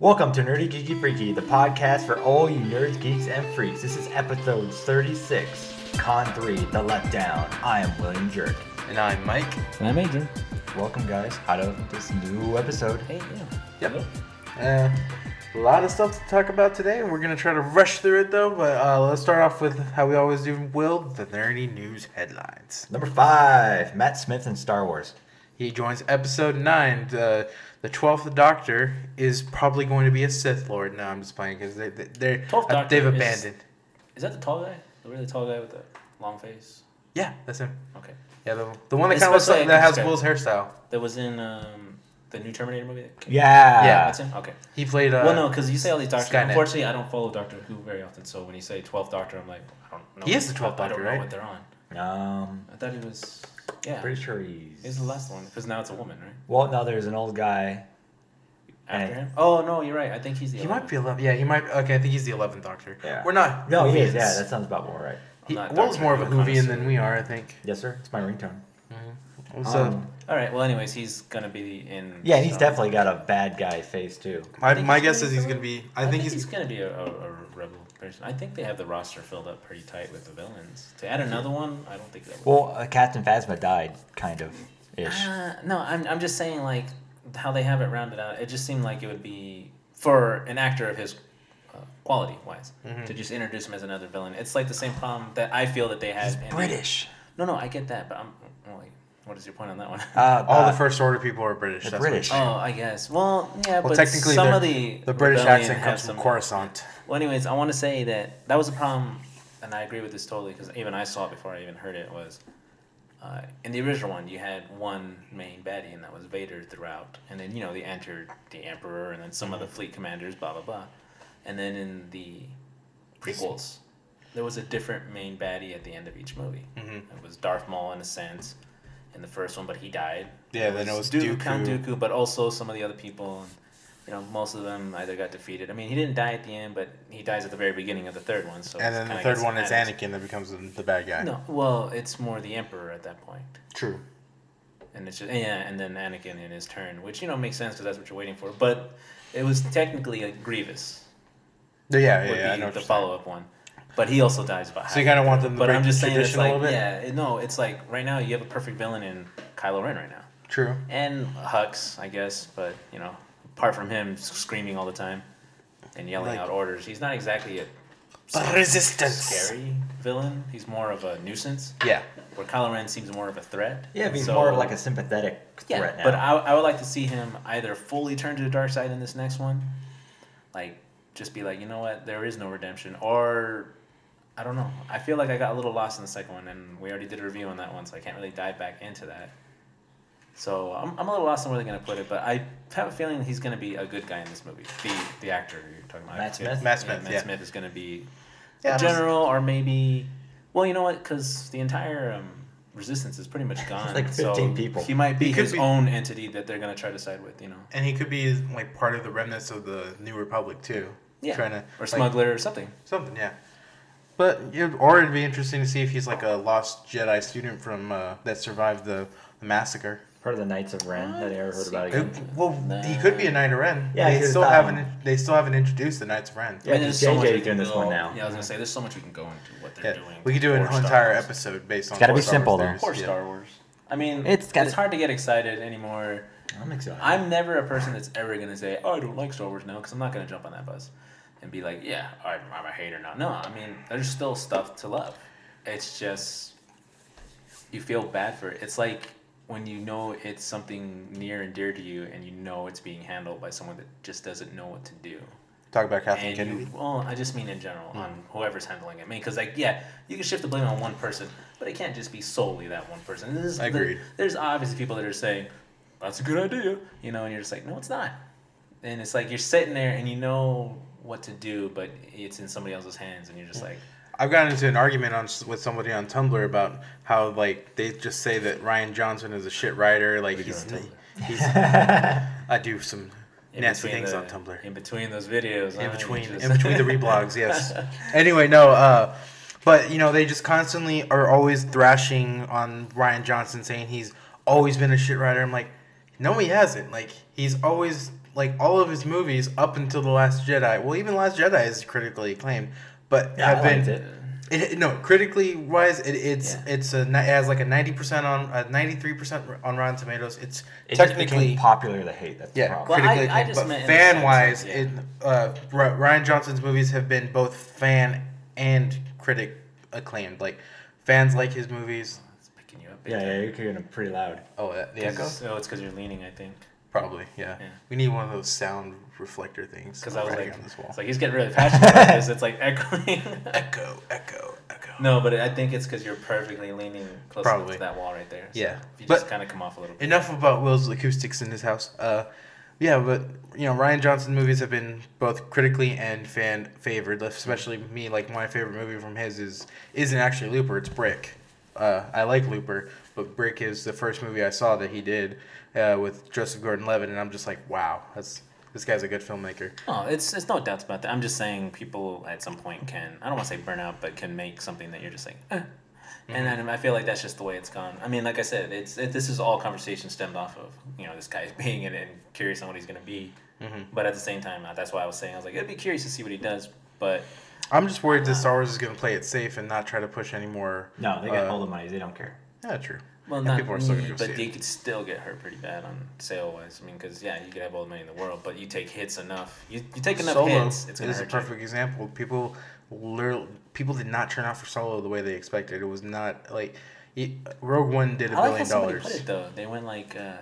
Welcome to Nerdy Geeky Freaky, the podcast for all you nerds, geeks, and freaks. This is episode 36, Con 3, The Letdown. I am William Jerk. And I'm Mike. And I'm Adrian. Welcome, guys, out of this new episode. Hey, yeah. Yep. Uh, a lot of stuff to talk about today, and we're gonna try to rush through it though. But uh, let's start off with how we always do. Will the nerdy news headlines? Number 5, Matt Smith in Star Wars. He joins episode nine. The the twelfth Doctor is probably going to be a Sith Lord. No, I'm just playing because they, they they're 12th uh, Doctor they've is- abandoned. Is that the tall guy? The really tall guy with the long face? Yeah, that's him. Okay. Yeah, the, the one that kind of looks like that has okay. Will's hairstyle. That was in um, the new Terminator movie? that came- Yeah. Yeah. That's him? Okay. He played. Uh, well, no, because you say all these doctors. Skynet. Unfortunately, I don't follow Doctor Who very often, so when you say 12th Doctor, I'm like, I don't know. He is the 12th I Doctor, don't right? what they're on. Um, I thought he was. Yeah. pretty sure he's. He's the last one, because now it's a woman, right? Well, now there's an old guy. After And- him? Oh, no, you're right. I think he's the He 11th. might be eleven. Yeah, he might. Okay, I think he's the eleventh Doctor. Yeah. We're not. No, he is. Yeah, that sounds about more right. He, Will's more of a Who Whovian connoisseur. than we are, I think. Yes, sir. It's my ringtone. So Um, All right, well, anyways, he's going to be in. yeah, and he's so- definitely got a bad guy face, too. my, my guess is he's gonna be. I, think, he's. going to be a, a, a rebel person. I think they have the roster filled up pretty tight with the villains. To add another one, I don't think that. Would. Well, uh, Captain Phasma died, kind of, ish. Uh, no, I'm I'm just saying like how they have it rounded out. It just seemed like it would be for an actor of his uh, quality wise Mm-hmm. to just introduce him as another villain. It's like the same problem that I feel that they had. He's in the- British. no, no, I get that, but I'm. wait, what is your point on that one? Uh, All uh, the First Order people are British. that's British. Oh, I guess. Well, yeah, Well, but technically, some of the the British accent comes from some- Coruscant. Well, anyways, I want to say that that was a problem, and I agree with this totally because even I saw it before I even heard it. Was uh, in the original one, you had one main baddie, and that was Vader throughout, and then you know they entered the Emperor, and then some of the fleet commanders, blah blah blah, and then in the prequels, there was a different main baddie at the end of each movie. Mhm. It was Darth Maul in a sense in the first one, but he died. Yeah, then it was Dooku, Count Dooku. Dooku, but also some of the other people. You know, most of them either got defeated. I mean, he didn't die at the end, but he dies at the very beginning of the third one. So And then the third one is. Anakin that becomes the, bad guy. No, well, it's more the Emperor at that point, True. and it's just yeah, and then Anakin in his turn, which you know makes sense because that's what you're waiting for. But it was technically a Grievous Yeah, yeah, would yeah. I be know the follow up one. But he also dies by. So you kind of want them to But I'm just the saying, it's a like, little bit. yeah, it- no, it's like right now you have a perfect villain in Kylo Ren right now. True. and Hux, I guess. But you know, apart from him screaming all the time and yelling Like- out orders, he's not exactly a resistance. scary villain. He's more of a nuisance. Yeah. Where Kylo Ren seems more of a threat. Yeah, but he's So- more of like a sympathetic yeah. threat now. But I, I would like to see him either fully turn to the dark side in this next one, like just be like, you know what, there is no redemption, or. I don't know. I feel like I got a little lost in the second one, and we already did a review on that one, so I can't really dive back into that. So I'm, I'm a little lost on where they're gonna put it, but I have a feeling he's gonna be a good guy in this movie. The the actor you're talking about, Matt Smith? Matt Yeah, Smith, Matt yeah. Smith is gonna be Yeah, a I'm general, or maybe. Well, you know what? Because the entire um, resistance is pretty much gone. like so 15 people. He might be He his be- own entity that they're gonna try to side with. You know, And he could be like part of the remnants of the New Republic too. yeah, Trying to or like, smuggler or something. something, yeah. But you or it'd be interesting to see if he's like a lost Jedi student from uh, that survived the, the massacre. Part of the Knights of Ren that I ever heard about It- again. well, he could be a Knight of Ren. Yeah, they still have haven't. They still haven't introduced the Knights of Ren. Yeah, I mean, there's 'cause so much we is can doing this go- one now. Yeah, I was gonna say there's so much we can go into what they're doing. we could do an for entire Wars. episode based on. It's gotta be Star simple, though. theories. Poor Yeah. Star Wars. I mean, It's it's, gotta- hard to get excited anymore. I'm excited. I'm never a person that's ever gonna say, "Oh, I don't like Star Wars now," because I'm not gonna jump on that bus and be like, "Yeah, I'm, I'm a hater now." No, I mean, there's still stuff to love. It's just you feel bad for it. It's like when you know it's something near and dear to you, and you know it's being handled by someone that just doesn't know what to do. Talk about Kathleen And Kennedy. you, well, I just mean in general hmm. on whoever's handling it. I mean, because like, yeah, you can shift the blame on one person, but it can't just be solely that one person. There's, Agreed. there's obviously people that are saying that's a good idea, you know, and you're just like, no, it's not. And it's like you're sitting there and you know what to do, but it's in somebody else's hands, and you're just hmm. like, I've gotten into an argument on with somebody on Tumblr about how like they just say that Rian Johnson is a shit writer. Like he's, do on Tumblr? he's I do some in nasty things the- on Tumblr. In between those videos, in between just- in between the reblogs yes anyway no uh but you know they just constantly are always thrashing on rian johnson saying he's always been a shit writer i'm like no he hasn't like he's always like all of his movies up until the Last Jedi. Well, even Last Jedi is critically acclaimed, but Yeah, I have been liked it. It, no, critically wise, it, it's Yeah. it's a it has like a ninety percent on a ninety three percent on Rotten Tomatoes. It's It technically became popular to hate. That's the yeah, problem. Well, I- critically I acclaimed, just but meant in the fan sense wise, yeah. it uh, Rian Johnson's movies have been both fan and critic acclaimed. Like fans like his movies. It's picking you up. yeah, time. yeah, you're getting pretty loud. Oh, uh, the echo. So it's because you're leaning, I think. Probably, yeah. Yeah. We need one of those sound reflector things. Because I was like, on this wall. it's like he's getting really passionate about this. It's like echoing. echo, echo, echo. no, but I think it's because you're perfectly leaning close to that wall right there. So Yeah. If you just kind of come off a little bit. Enough about Will's acoustics in his house. Uh, yeah, but you know, Rian Johnson movies have been both critically and fan favored. Especially me, like my favorite movie from his is isn't actually Looper. It's Brick. Uh, I like Looper, but Brick is the first movie I saw that he did uh, with Joseph Gordon-Levitt, and I'm just like, wow, that's this guy's a good filmmaker. No, it's it's no doubts about that. I'm just saying people at some point can I don't want to say burn out, but can make something that you're just like, eh. and then I feel like that's just the way it's gone. I mean, like I said, it's it, this is all conversation stemmed off of you know this guy's being in it and curious on what he's gonna be. Mhm. But at the same time, uh, that's why I was saying I was like, it'd be curious to see what he does. But I'm just worried that Star Wars is going to play it safe and not try to push any more. No, they got uh, all the money. They don't care. Yeah, true. Well, not people are still go but see it. they could still get hurt pretty bad on sale wise. I mean, because yeah, you could have all the money in the world, but you take hits enough. You, you take enough Solo hits, it's gonna is a hurt you. perfect example. People, literally, people did not turn out for Solo the way they expected. It was not like it, Rogue One did a I like billion somebody dollars. put it though. They went like, uh,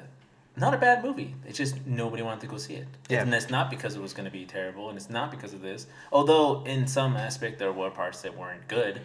not a bad movie. It's just nobody wanted to go see it. Yeah. And that's not because it was going to be terrible, and it's not because of this. Although in some aspect there were parts that weren't good.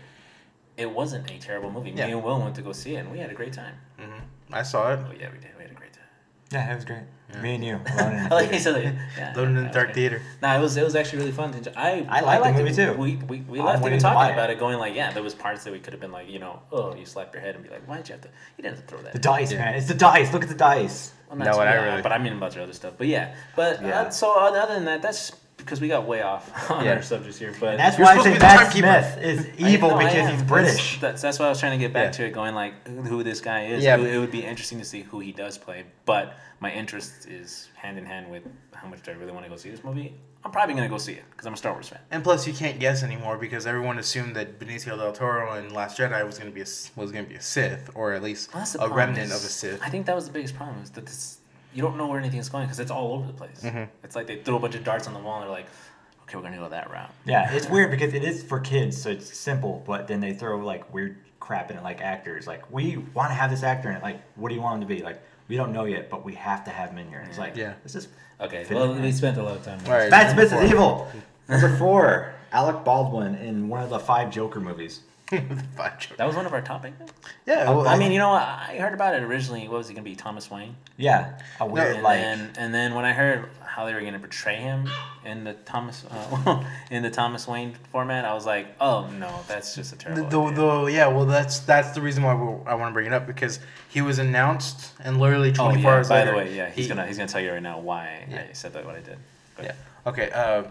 It wasn't a terrible movie. Yeah. Me and Will went to go see it, and we had a great time. hmm I saw it. Oh yeah, we did. We had a great time. Yeah, it was great. Yeah. Me and you. alone in I the like he theater. said, like, yeah, Loaded in the dark theater. No, it was it was actually really fun. To enjoy. I I liked the liked movie, it. too. We we, we I'm left even talking about it, going like, yeah, there was parts that we could have been like, you know, oh, you slap your head and be like, why did you have to? You didn't have to throw that. The dice, Yeah. man. It's the dice. Look at the dice. Well, No, not so- I really- but I mean a bunch of other stuff. But yeah, but Yeah. Uh, so other than that, that's because we got way off on Yeah. our subjects here. But And that's why I say Matt. Smith is I- evil no, because he's British. That's, that's why I was trying to get back Yeah. to it, going like who this guy is. Yeah. It, would- it would be interesting to see who he does play. But my interest is hand in hand with how much do I really want to go see this movie. I'm probably gonna go see it because I'm a Star Wars fan. And plus, you can't guess anymore because everyone assumed that Benicio del Toro in Last Jedi was going to be a s- was going to be a Sith or at least Well, a remnant is- of a Sith. I think that was the biggest problem is that this, you don't know where anything is going because it's all over the place. Mhm. It's like they throw a bunch of darts on the wall and they're like, okay, we're gonna go that route. Yeah, it's weird because it is for kids, so it's simple, but then they throw like weird crap in it, like actors. Like, we want to have this actor in it. Like, what do you want him to be? Like, we don't know yet, but we have to have him in here. It's like, Yeah. this is. Okay, Fit well in. we spent a lot of time. on All right. Matt Smith is evil. Number four, Alec Baldwin in one of the five Joker movies. Five jokes. That was one of our topic. yeah, well, I mean, you know? I heard about it originally. What was it gonna be? Thomas Wayne. Yeah, a weird And like. then, and then when I heard how they were gonna portray him in the Thomas uh, in the Thomas Wayne format, I was like, oh no, that's just a the, terrible. the, idea. the- yeah, well, that's that's the reason why I want to bring it up because he was announced and literally oh 24 yeah. hours By later. the way, yeah, he's he- gonna he's gonna tell you right now why Yeah. I said that what I did. Go Yeah. ahead. Okay. Uh,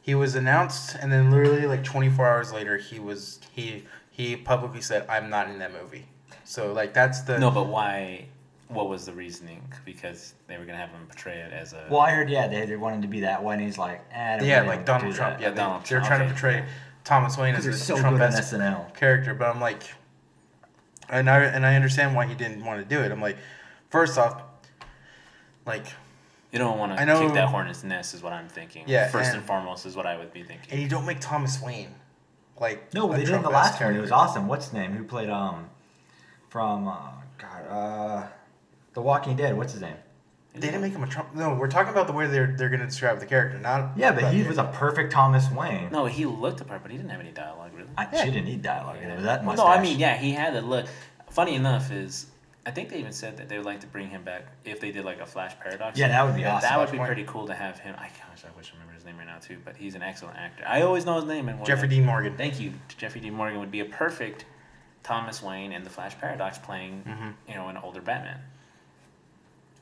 he was announced, and then literally like 24 hours later, he was he he publicly said, "I'm not in that movie." So like that's the No, but why? What was the reasoning? Because they were gonna have him portray it as a. well, I heard yeah they, they wanted to be that way, and he's like, eh, yeah really like Donald do Trump. that. Yeah, Yeah, Donald they, they're Trump, trying to portray Thomas Wayne as because a so Trump good SNL. character, but I'm like, and I and I understand why he didn't want to do it. I'm like, first off, like, You don't want I to know- kick that hornet's nest, is what I'm thinking. Yeah, First and- and foremost is what I would be thinking. and you don't make Thomas Wayne like No, a they did in the Trump-esque last one. It was awesome. What's his name? Who played um from uh, God uh The Walking Dead? What's his name? They didn't make him a Trump. No, we're talking about the way they're they're gonna describe the character, not Yeah, but he the- was a perfect Thomas Wayne. No, he looked the part, but he didn't have any dialogue really. I, Yeah. She didn't need dialogue. It was that Well, mustache. no, I mean, yeah, he had a look. Funny enough, is I think they even said that they would like to bring him back if they did like a Flash Paradox. Yeah, that would be Yeah, awesome. That would be Flashpoint. pretty cool to have him. I gosh, I wish I remember his name right now too. But he's an excellent actor. I always know his name. And Jeffrey Dean Morgan. Thank you, Jeffrey Dean Morgan would be a perfect Thomas Wayne in the Flash Paradox, playing Mhm. you know an older Batman.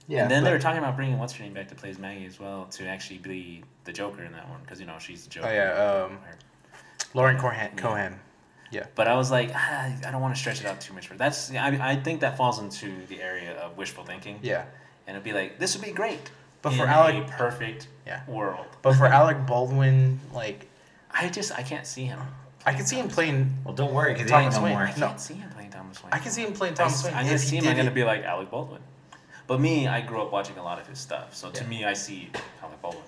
Yeah, and then they but- were talking about bringing what's her name back to play as Maggie as well to actually be the Joker in that one because you know she's the Joker. Oh yeah, um, Lauren Cohan. Cohan. Yeah. But I was like, ah, I don't want to stretch it out too much. For that's I, I think that falls into the area of wishful thinking. Yeah. And it'd be like, this would be great. But in for Alec, a perfect Yeah. world. but for Alec Baldwin, like I just I can't see him. I can see him playing. Well, don't worry, because he Thomas ain't no Wayne. more. I can't see him playing Thomas Wayne. I can see him playing Thomas s- Wayne. I'm if see him. I'm gonna be like Alec Baldwin. But me, I grew up watching a lot of his stuff, so to me, I see Alec Baldwin.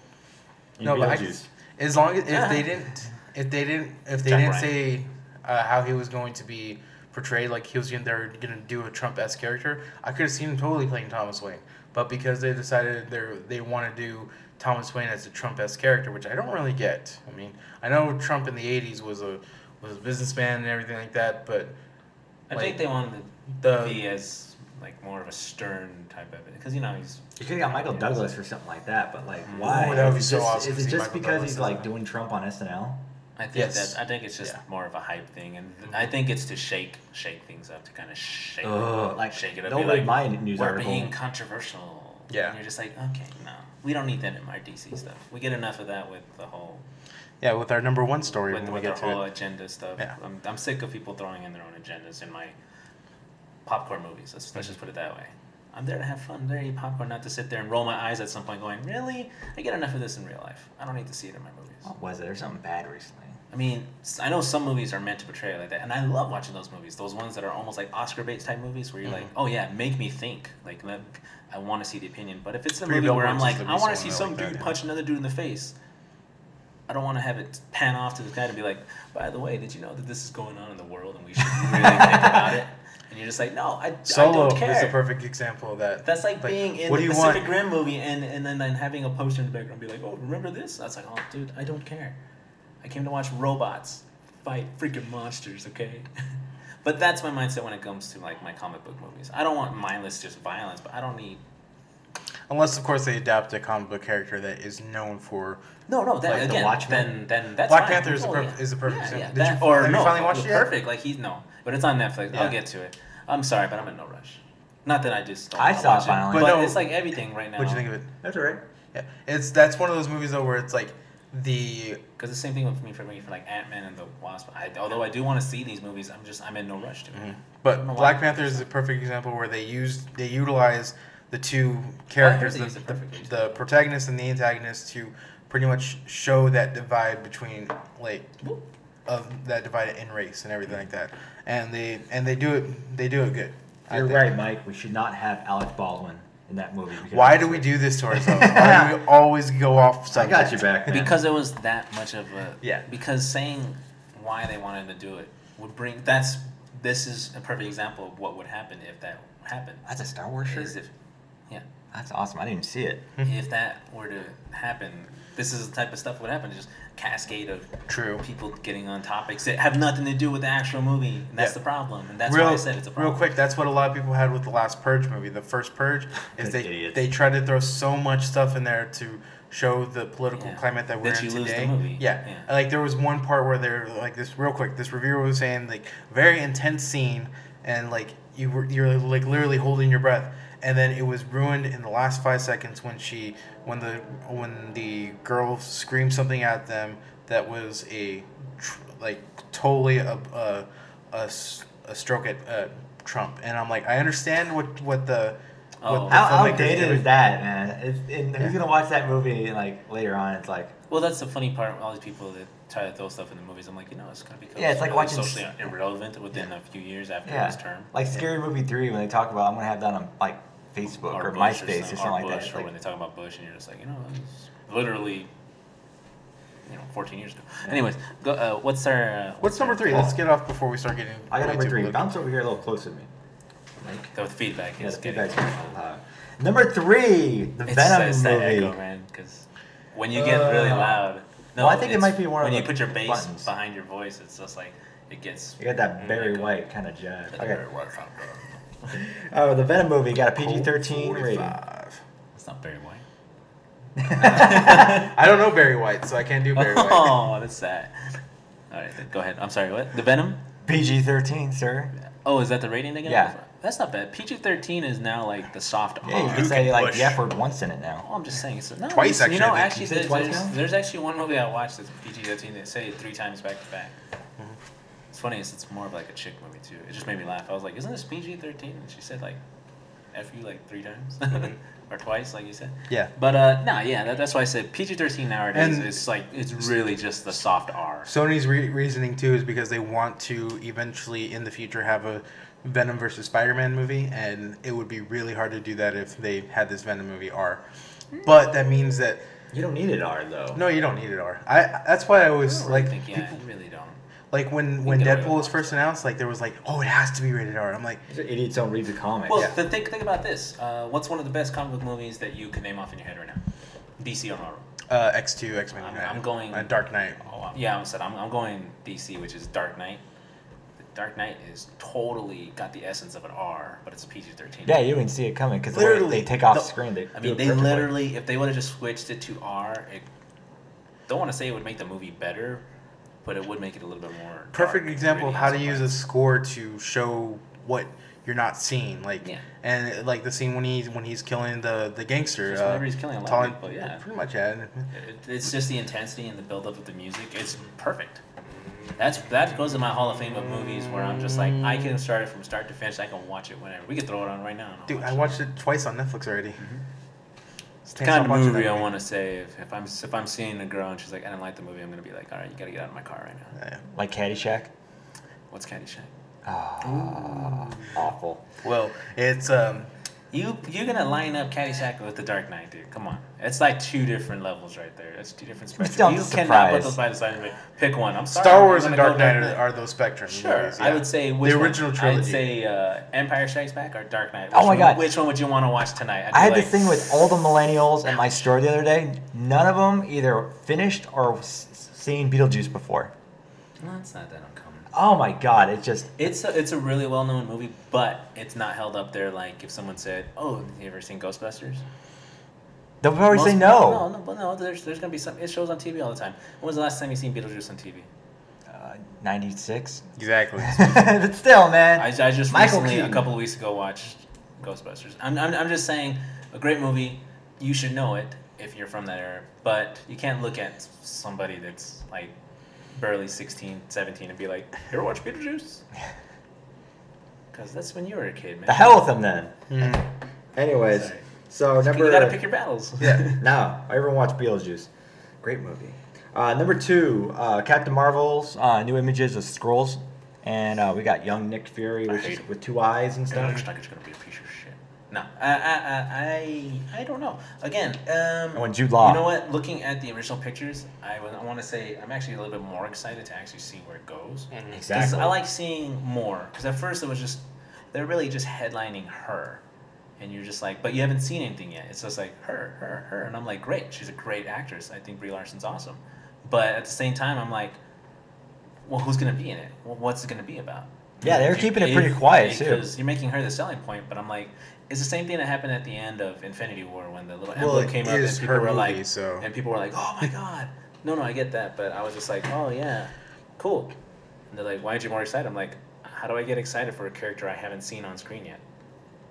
No, but I can, as long as if Yeah. they didn't, if they didn't, if they Jack didn't Ryan. say uh, how he was going to be portrayed, like he was gonna they're gonna do a Trump esque character, I could have seen him totally playing Thomas Wayne. But because they decided they they want to do Thomas Wayne as a Trump esque character, which I don't really get. I mean, I know Trump in the '80s was a was a businessman and everything like that, but I Like, think they wanted to the be as like more of a stern type of it because you know he's You could have got Michael Douglas or something like that, but like, why? Ooh, that would be so just, awesome Is it just Michael because Douglas he's like that. doing Trump on SNL? I think Yes. that I think it's just Yeah. more of a hype thing, and mm-hmm. I think it's to shake shake things up to kind of shake Ugh, like, shake it up. don't read like, my news we're article. being controversial. Yeah. and you're just like, okay, no, we don't need that in our DC stuff. We get enough of that with the whole yeah, with our number one story with, when we get the to whole it. agenda stuff. Yeah. I'm, I'm sick of people throwing in their own agendas in my popcorn movies. Let's, let's mm-hmm. just put it that way. I'm there to have fun. I'm there to eat popcorn, not to sit there and roll my eyes at some point going, really? I get enough of this in real life. I don't need to see it in my movies. What was it? There's something bad recently. I mean, I know some movies are meant to portray it like that, and I love watching those movies. Those ones that are almost like Oscar bait type movies, where you're like, Mm-hmm. oh yeah, make me think. Like, let, I want to see the opinion. But if it's a Three movie where I'm like, I want to see some like that, dude yeah. punch another dude in the face, I don't want to have it pan off to this guy to be like, by the way, did you know that this is going on in the world and we should really think about it? And you're just like, no, I, I don't care. is the perfect example of that. That's like, Like, being in the Pacific want? Rim movie and, and then, then having a poster in the background be like, oh, remember this? That's like, oh, dude, I don't care. I came to watch robots fight freaking monsters, okay? but that's my mindset when it comes to like my comic book movies. I don't want mindless just violence, but I don't need. Unless, of course, they adapt a comic book character that is known for. No, no. That, Like The again, Watchmen? then then that's Black fine. Panther is the Oh, perf- yeah. is the perfect Yeah, yeah. Did That- you- or no, finally watched it perfect. Like he's no, but it's on Netflix. Yeah. I'll get to it. I'm sorry, but I'm in no rush. Not that I just don't I saw it finally. but, But no, it's like everything right now. What'd you think of it? That's all right. Yeah, it's that's one of those movies though where it's like the Because the same thing with me for me for like Ant Man and the Wasp. I, although I do want to see these movies, I'm just I'm in no rush to. Mm-hmm. but I don't know Black. Panther is a perfect example where they use they utilize the two characters, the, use it perfectly. the, the protagonist and the antagonist, to pretty much show that divide between like Whoop. of that divide in race and everything like that. And they and they do it they do it good. You're right, Mike. We should not have Alec Baldwin in that movie. Why do we do this to ourselves? Why do we always go off I got you back, man. Because it was that much of a Yeah. Because saying why they wanted to do it would bring that's this is a perfect example of what would happen if that happened. That's a Star Wars shirt. If yeah, That's awesome. I didn't even see it. if that were to happen, this is the type of stuff that would happen. Just cascade of True. people getting on topics that have nothing to do with the actual movie, and that's Yeah. the problem. And that's real, why I said it's a problem. real quick. That's what a lot of people had with the last Purge movie. The first Purge is they idiots. they tried to throw so much stuff in there to show the political Yeah. climate that we're That in you lose the today. movie. Yeah. Yeah. like there was one part where they're like this. Real quick, this reviewer was saying like very intense scene, and like you were you're like literally holding your breath. And then it was ruined in the last five seconds when she, when the when the girl screamed something at them that was a, tr- like totally a a a stroke at uh, Trump. And I'm like, I understand what what the Oh. How filmmakers outdated is that, man? If, and Yeah. who's gonna watch that movie like later on? It's like, Well, that's the funny part. All these people that try to throw stuff in the movies, I'm like, you know, it's gonna become Yeah, it's like really watching socially irrelevant within a few years after yeah, his term. like Scary Movie three when they talk about I'm gonna have that on like Facebook or, Bush MySpace or something, or like Bush, that. or Like, when they talk about Bush, and you're just like, you know, literally, you know, 14 years ago. Anyways, go, uh, what's our uh, What's number three? Let's get off before we start getting. I got number three. Bounce over here a little closer to me. Mike. The feedback Yeah, is the getting. feedback's getting a little high. Number three, the It's, Venom that movie. echo, man, because when you get really Uh, loud. No, well, I think it might be one of when you put your bass buttons. behind your voice. It's just like it gets. You got that Mm, Barry. White kind of jazz. Okay. Barry White kind of guy. Oh, the Venom movie got a PG-13 rating. 45. It's not Barry White. I don't know Barry White, so I can't do Barry White. Oh, that's sad. All right, then go ahead. I'm sorry. What? The Venom? PG-13, sir. Oh, is that the rating they got? Yeah. That's not bad. PG-13 is now like the soft Yeah, you can Who say can like push? the F word once in it now. Oh, I'm just saying. It's, no, Twice, You know, actually, I think. actually, You there's, twice there's, there's actually one movie I watched that's PG-13 that say it three times back to back. It's funny. It's, it's more of like a chick movie too. It just made me laugh. I was like, "Isn't this PG-13?" And she said like f you like three times Mm-hmm. or twice, like you said. Yeah. But uh, no, yeah, that, that's why I said PG thirteen nowadays And- it's like it's really just the soft R. Sony's re- reasoning too is because they want to eventually in the future have a Venom versus Spider-Man movie, and it would be really hard to do that if they had this Venom movie R. But that means that You don't need it R though. no, you don't need it R. I that's why I I always don't really like think, yeah, people, I really don't. Like when when get away with Deadpool was first announced, like there was like oh it has to be rated R. I'm like idiots don't read the comics. Well, Yeah. the think think about this. Uh, what's one of the best comic book movies that you can name off in your head right now? DC or Marvel? uh, X2, X-Men, I'm- uh, I'm going- uh, Dark Knight. Oh, yeah, I'm said I'm, I'm going DC, which is Dark Knight. The Dark Knight is totally got the essence of an R, but it's a PG thirteen. yeah, you didn't see it coming because Literally, they take off the- screen. They I mean, they literally, if they would have just switched it to R, it, don't want to say it would make the movie better, but it would make it a little bit more. Perfect example of how to use a score to show what you're not seeing. Like Yeah. and like the scene when he's when he's killing the the gangster. Just uh, whenever he's killing a lot of people, yeah. Pretty much, yeah. It, it's just the intensity and the buildup of the music. It's perfect. That's that goes in my Hall of Fame of movies where I'm just like I can start it from start to finish. I can watch it whenever. We could throw it on right now. Dude, watch I watched it twice on Netflix already. It's the kind of movie I want to say if, if I'm if I'm seeing a girl and she's like I didn't like the movie, I'm gonna be like, all right, you gotta get out of my car right now. Yeah. like Caddyshack. What's Caddyshack? Ah, awful. Well, it's um, You you're gonna line up Caddyshack with The Dark Knight, dude. Come on, it's like two different levels right there. That's two different spectrums. Don't You surprise. cannot put those by the side of me. Pick one. I'm sorry. Star Wars and Dark Knight are, are those spectrums. Sure, movies. I would say which the one- original I'd trilogy. say uh, Empire Strikes Back or Dark Knight. Oh my one- God. Which one would you want to watch tonight? I'd I had like, this thing with all the millennials at my store the other day. None of them either finished or s- seen Beetlejuice before. No, it's not that uncommon. Oh my god, it just It's a, it's a really well known movie, but it's not held up there like if someone said, "Oh, have you ever seen Ghostbusters?" they'll probably Most say people- no. No, no, but no. There's there's gonna be some. It shows on TV all the time. When was the last time you seen Beetlejuice on TV? Uh, Ninety six. exactly. but still, man. I, I just Michael recently, Keaton. a couple of weeks ago, watched Ghostbusters. I'm, I'm, I'm just saying, a great movie. You should know it if you're from that era, but you can't look at somebody that's like barely 16, 17 and be like, "You ever watch Beetlejuice?" Because that's when you were a kid, man. the hell with them then. Mhm. Anyways, Sorry. so number You gotta pick your battles. Yeah. no, I ever watched Beetlejuice. Great movie. Uh, number two, uh, Captain Marvel's uh, new images of Skrulls, and uh, we got young Nick Fury I with, with two eyes and It stuff. looks like it's gonna be a piece of shit. No, I, I, I, I, I don't know. Again, um, And when Jude Law. You know what? Looking at the original pictures, I, would- I want to say I'm actually a little bit more excited to actually see where it goes. Because Exactly. I like seeing more. Because at first it was just they're really just headlining her, and you're just like, but you haven't seen anything yet. It's just like her, her, her, and I'm like, great. She's a great actress. I think Brie Larson's awesome. But at the same time, I'm like, well, who's gonna be in it? Well, what's it gonna be about? Yeah, they're keeping it pretty quiet, too. Because you're making her the selling point, but I'm like, it's the same thing that happened at the end of Infinity War when the little emblem came up and people were movie, like, so- and people were like, oh my god, no, no, I get that, but I was just like, oh yeah, cool. And they're like, why aren't you more excited? I'm like, how do I get excited for a character I haven't seen on screen yet?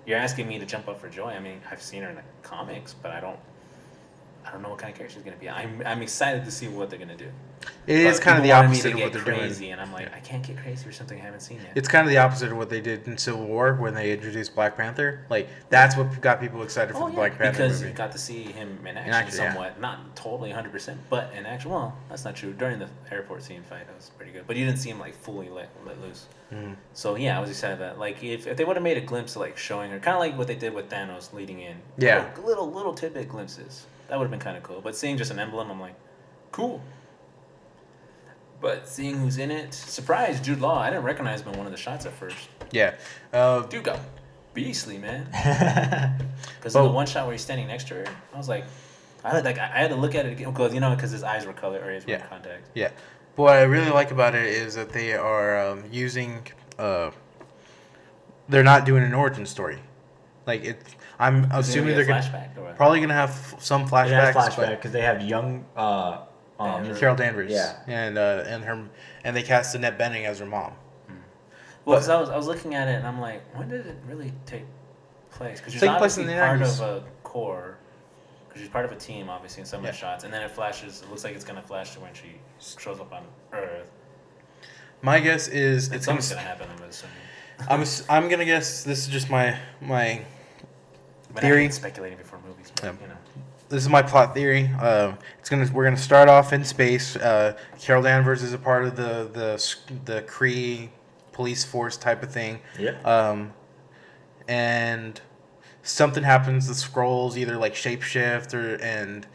You're asking me to jump up for joy. I mean, I've seen her in the comics, but I don't. I don't know what kind of character she's gonna be. I'm, I'm excited to see what they're gonna do. It is kind of the people wanted me opposite of what they're crazy, doing. and I'm like, I can't get crazy for something I haven't seen yet. It's kind of the opposite of what they did in Civil War when they introduced Black Panther. Like that's what got people excited for Oh, the yeah, Black Panther because movie. you got to see him in action, action, yeah. somewhat, not totally 100%, but in action. Well, that's not true. During the airport scene fight, that was pretty good. But you didn't see him like fully let, let loose. Mhm. So yeah, I was excited that like if, if they would have made a glimpse of like showing her, kind of like what they did with Thanos leading in. Yeah. Little little, little tidbit glimpses. That would have been kind of cool. But seeing just an emblem, I'm like, cool. But seeing who's in it, surprise, Jude Law. I didn't recognize him in one of the shots at first. Yeah. Uh, Dude got beastly, man. Because in the one shot where he's standing next to her, I was like, I had like I had to look at it again because you know because his eyes were colored or his Yeah. contacts. Yeah. But what I really like about it is that they are um, using. Uh, they're not doing an origin story. Like it, I'm Is assuming they're gonna, flashback or what? probably gonna have f- some They flashbacks. have flashback but- because they have young uh, um, Danvers. Carol Danvers. Yeah. And uh, and her and they cast Annette Bening as her mom. Well, because I was I was looking at it and I'm like, when did it really take place? Because she's Take place in obviously the part 90s. of a core. Because she's part of a team, obviously, in some of Yeah. the shots, and then it flashes. It looks like it's gonna flash to when she shows up on Earth. My guess is And it's gonna. something's gonna happen. I'm assuming. I'm ass- I'm gonna guess this is just my my But theory. speculating before movies, but, Yeah. you know. This is my plot theory. Uh, it's gonna we're gonna start off in space. Uh, Carol Danvers is a part of the the the Kree police force type of thing. Yep. Um, and something happens. The Skrulls either like shapeshift or and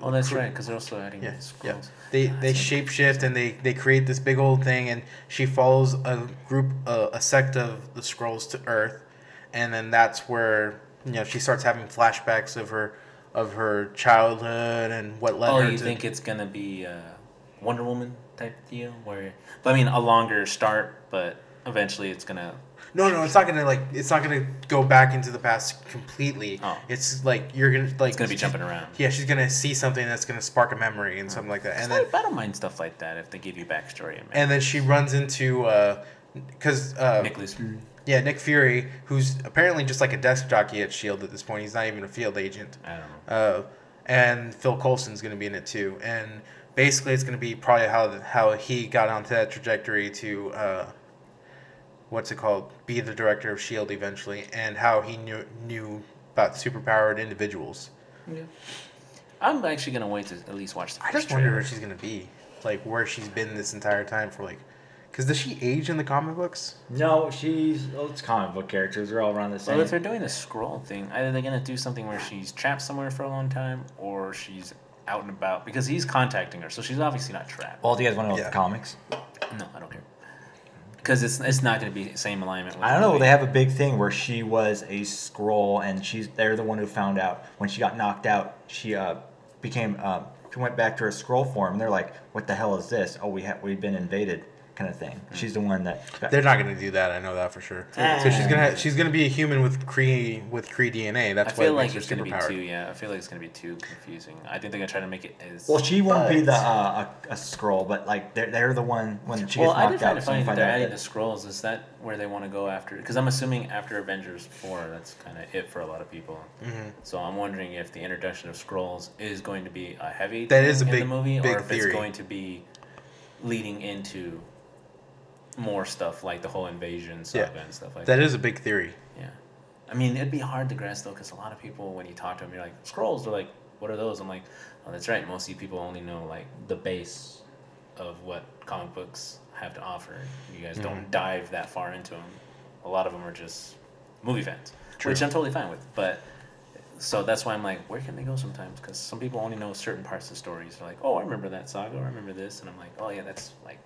Oh, that's right, because they're also adding Yeah, yeah. Skrulls. They they shapeshift and they they create this big old thing, and she follows a group, uh, a sect of the Skrulls to Earth, and then that's where you know she starts having flashbacks of her of her childhood and what led Oh, her you to. think it's gonna be a Wonder Woman type deal, where, but I mean, a longer start, but eventually it's gonna. no, no, it's not gonna like it's not gonna go back into the past completely. Oh. It's like you're gonna like It's gonna be jumping around. Yeah, she's gonna see something that's gonna spark a memory and something like that, and And then I don't mind stuff like that if they give you backstory. And, and then she runs into Uh, because uh, Nicholas Fury. Yeah, Nick Fury, who's apparently just like a desk jockey at Shield at this point. He's not even a field agent. I don't know. Uh, and Phil Coulson's going to be in it too. And basically, it's going to be probably how how he got onto that trajectory to uh, what's it called, be the director of Shield eventually, and how he knew knew about superpowered individuals. Yeah. I'm actually gonna wait to at least watch the I just wonder where she's going to be, like where she's been this entire time for like, because does she age in the comic books? No, she's well, it's comic book characters. They're all around the same. Well, if they're doing the Skrull thing, either they're gonna do something where she's trapped somewhere for a long time, or she's out and about because he's contacting her, so she's obviously not trapped. well, do you guys want to know Yeah. the comics? No, I don't care. Because it's it's not gonna be the same alignment. With I don't know. movie. They have a big thing where she was a Skrull, and she's they're the one who found out when she got knocked out. She uh, became um, she went back to her Skrull form. And they're like, "What the hell is this? Oh, we ha- we've been invaded." Kind of thing. She's the one that. They're not going to do that. I know that for sure. So she's gonna she's gonna be a human with Kree with Kree DNA. That's why feel it like makes it's her gonna be too. Yeah, I feel like it's gonna be too confusing. I think they're gonna try to make it as. Well, she won't be But- the uh, a, a Skrull, but like they're, they're the one when she well, gets I did knocked try out. to so you find find they're out adding that- the Skrulls. Is that where they want to go after? Because I'm assuming after Avengers four, that's kind of it for a lot of people. Mhm. So I'm wondering if the introduction of Skrulls is going to be a heavy That thing is a in big- the movie, big or if theory. it's going to be leading into more stuff like the whole invasion saga Yeah. and stuff like That that. is a big theory. Yeah, I mean it'd be hard to grasp though, because a lot of people when you talk to them, you're like Skrulls. They're like, what are those? I'm like, oh, that's right. Most of you people only know like the base of what comic books have to offer. You guys Mm-hmm. don't dive that far into them. A lot of them are just movie fans, True. which I'm totally fine with. But so that's why I'm like, where can they go sometimes? Because some people only know certain parts of stories. They're like, oh, I remember that saga. I remember this, and I'm like, oh yeah, that's like.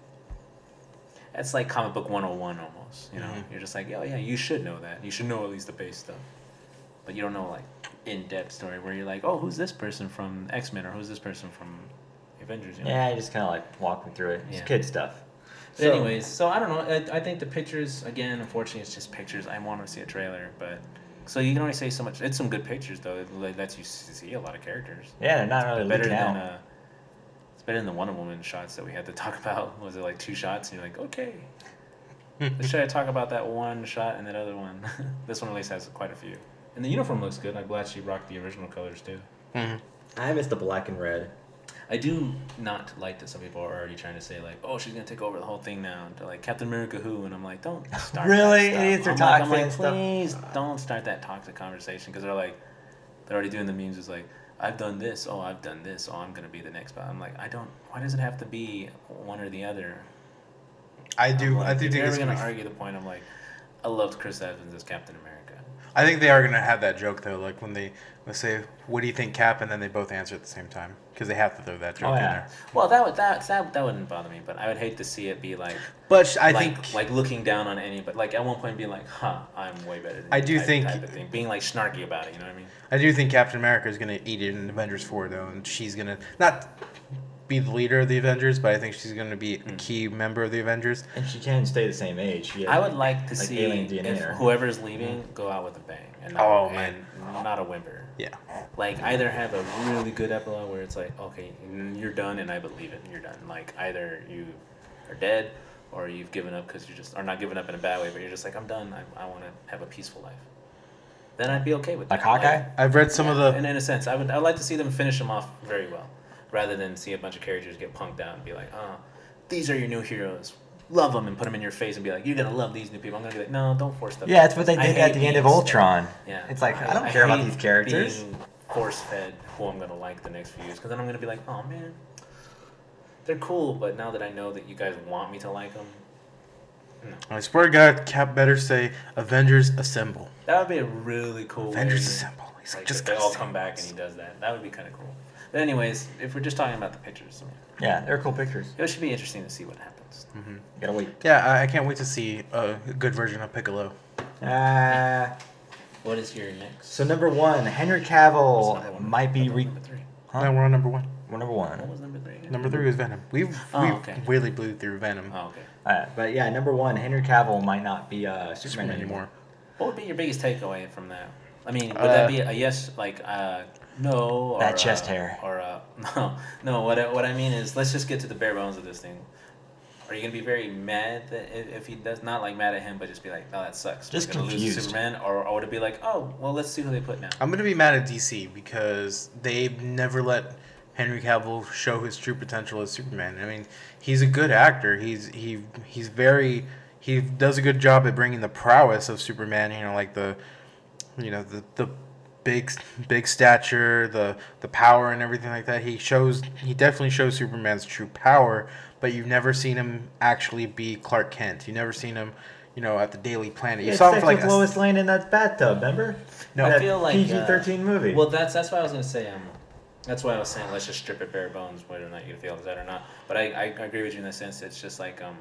That's like comic book 101 almost, you know. Mhm. You're just like, oh yeah, you should know that. You should know at least the base stuff, but you don't know like in-depth story where you're like, oh, who's this person from X Men or who's this person from Avengers? You know? Yeah, you just kind of like walking through it. It's Yeah. kid stuff. But anyways, so I don't know. I, I think the pictures again, unfortunately, it's just pictures. I want to see a trailer, but so you can only say so much. It's some good pictures though. It lets you see a lot of characters. yeah, they're not really better than uh, better than the Wonder Woman shots that we had to talk about. Was it like two shots? And you're like, okay. Should I talk about that one shot and that other one. this one at least has quite a few. And the uniform looks good. I'm glad she rocked the original colors too. Mhm. I miss the black and red. I do not like that some people are already trying to say like, oh, she's gonna take over the whole thing now. They're like Captain America who, and I'm like, don't start. Really? that stuff. Idiots are I'm like, I'm toxic like, and stuff. please don't start that toxic conversation because they're like, they're already doing the memes. It's like, I've done this. Oh, I've done this. Oh, I'm gonna be the next. But I'm like, I don't. Why does it have to be one or the other? I do. Like, I do think they're gonna argue the point. I'm like, I loved Chris Evans as Captain America. I think they are gonna have that joke though, like when they let's say, "What do you think, Cap?" and then they both answer at the same time because they have to throw that joke Oh, in there. Well, that would that that that wouldn't bother me, but I would hate to see it be like. But I like, think like looking down on any, but like at one point being like, "Huh, I'm way better." than I do type, think- type of thing, being like snarky about it. You know what I mean? I do think Captain America is gonna eat it in Avengers four though, and she's gonna not be the leader of the Avengers, but I think she's gonna be a Mm. key member of the Avengers. And she can stay the same age. She has- I would like to Like see alien DNA if whoever's leaving go out with a bang and not, Oh, and not a whimper. Yeah. Like either have a really good epilogue where it's like, okay, you're done, and I believe it, and you're done. Like either you are dead or you've given up because you just are not giving up in a bad way, but you're just like, I'm done. I, I want to have a peaceful life. Then I'd be okay with that. like. Hawkeye. I've read some of the. And in a sense, I would I'd like to see them finish them off very well, rather than see a bunch of characters get punked out and be like, oh, these are your new heroes. Love them and put them in your face and be like, you're gonna love these new people. I'm gonna be like, no, don't force them. Yeah, that's what they did at the end of Ultron. set. Yeah, It's like, I don't care about these characters. Force fed who I'm gonna like the next few years because then I'm gonna be like, oh man, they're cool, but now that I know that you guys want me to like them, I swear to God, Cap better say Avengers Assemble. that would be a really cool. Avengers way, Assemble. He's Like, just if they all come back and he does that. That would be kind of cool. But anyways, if we're just talking about the pictures, Yeah, they're cool pictures. it should be interesting to see what happens. You gotta wait. Yeah, I, I can't wait to see a good version of Piccolo. Uh, What is your next? so number one, Henry Cavill one? might be re. number three. Huh? Now we're on number one. Well, number What was number three? Again? Number three was Venom. We've Oh, we've okay. really blew through Venom. Oh, okay. Uh, but yeah, number one, Henry Cavill might not be uh, Superman, Superman anymore. anymore. What would be your biggest takeaway from that? I mean, would Uh, that be a yes, like uh, no, or That chest uh, hair. or uh, no, no? What I, what I mean is, let's just get to the bare bones of this thing. Are you gonna be very mad that if, if he does not like mad at him, but just be like, oh, that sucks. Just gonna lose. Superman, or, or would it be like, oh, well, let's see who they put now. I'm gonna be mad at DC because they've never let Henry Cavill show his true potential as Superman. I mean, he's a good actor. He's he he's very he does a good job at bringing the prowess of Superman. You know, like the you know the the big big stature, the the power and everything like that. He shows he definitely shows Superman's true power. But you've never seen him actually be Clark Kent. You've never seen him, you know, at the Daily Planet. You Yeah, saw him for like with a- Lois Lane in that bathtub. Remember? No, I that feel like PG-13 movie. Well, that's that's why I was gonna say. Um, that's why I was saying let's just strip it bare bones, whether or not you feel that or not. But I, I agree with you in the sense it's just like um.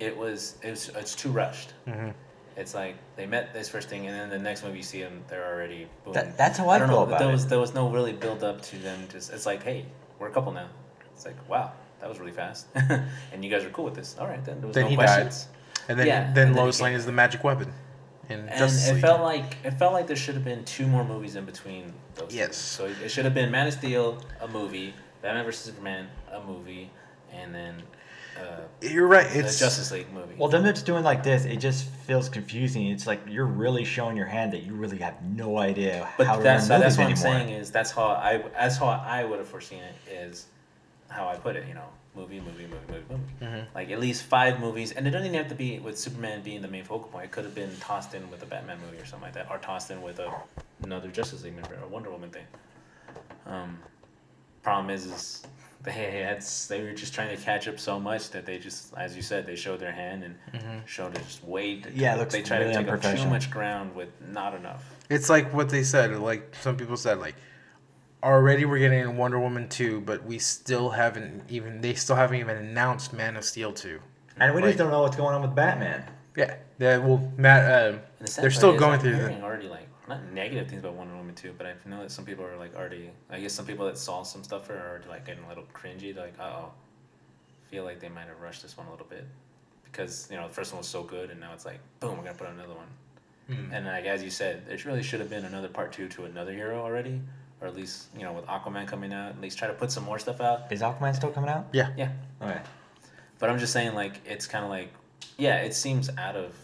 It was it was it's too rushed. Mhm. It's like they met this first thing, and then the next movie you see them, they're already boom. That- that's how I don't feel know. about there it. was there was no really build up to them. Just it's like, hey, we're a couple now. It's like, wow, that was really fast, and you guys are cool with this. All right, then there was Then no he died. And then Yeah, then and then Lois Lane is the magic weapon. In And it felt like it felt like there should have been two more movies in between those. two. Yes. So it should have been Man of Steel, a movie, Batman vs Superman, a movie, and then uh, You're right. the It's Justice League movie. Well, them just doing like this, it just feels confusing. It's like you're really showing your hand that you really have no idea but how to that's run that's movies what I'm saying is that's how I that's how I would have foreseen it is how I put it. You know, movie, movie, movie, movie, movie. Mhm. Like at least five movies, and it doesn't even have to be with Superman being the main focal point. It could have been tossed in with a Batman movie or something like that, or tossed in with a, another Justice League member or Wonder Woman thing. Um, problem is, is they had they were just trying to catch up so much that they just, as you said, they showed their hand and showed it just way. too- Yeah, it looks they tried really to take up too much ground with not enough. it's like what they said. Like some people said, like already we're getting Wonder Woman two, but we still haven't even they still haven't even announced Man of Steel two. and we Like- just don't know what's going on with Batman. Yeah, that well, Matt. Uh, the they're still going through hearing the. already like not negative things about Wonder Woman too, but I know that some people are like already. I guess some people that saw some stuff are already like getting a little cringy. They're like, oh, feel like they might have rushed this one a little bit because you know the first one was so good, and now it's like boom, we're gonna put out another one. Hmm. And like as you said, there really should have been another part two to another hero already, or at least you know with Aquaman coming out, at least try to put some more stuff out. Is Aquaman still coming out? Yeah, Yeah, Okay. but I'm just saying, like, it's kind of like, yeah, it seems out of.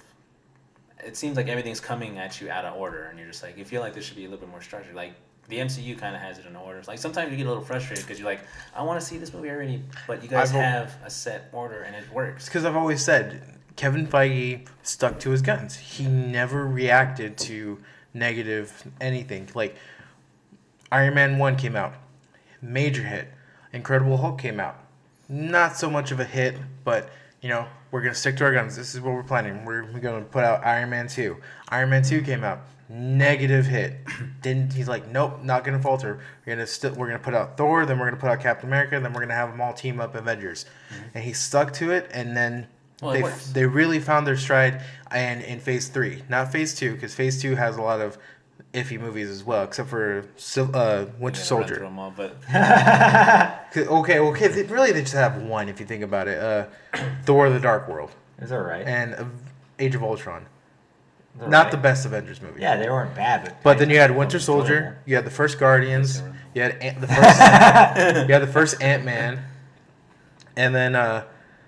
It seems like everything's coming at you out of order, and you're just like, you feel like this should be a little bit more structured. Like the MCU kind of has it in order. Like sometimes you get a little frustrated because you're like, I want to see this movie already, but you guys I've have a set order and it works. because I've always said Kevin Feige stuck to his guns. He never reacted to negative anything. Like Iron Man one came out, major hit. Incredible Hulk came out, not so much of a hit, but you know we're gonna stick to our guns. This is what we're planning. We're, we're gonna put out Iron Man two. Iron Man two came out, negative hit. Didn't he's like nope, not gonna falter. We're gonna still we're gonna put out Thor, then we're gonna put out Captain America, then we're gonna have them all team up Avengers, mm-hmm. and he stuck to it, and then. Well, they, they really found their stride and in phase three not phase two because phase two has a lot of iffy movies as well except for uh, winter I'm gonna run through soldier 'em all, but 'Cause- okay okay really they just have one if you think about it uh, thor the dark world Is that right? and uh, age of ultron It's not alright. the best avengers movie Yeah, they weren't bad, but. but then you had winter Enjoyable. soldier you had the first guardians Yes, they were. you had Ant- the first you had the first ant-man and then uh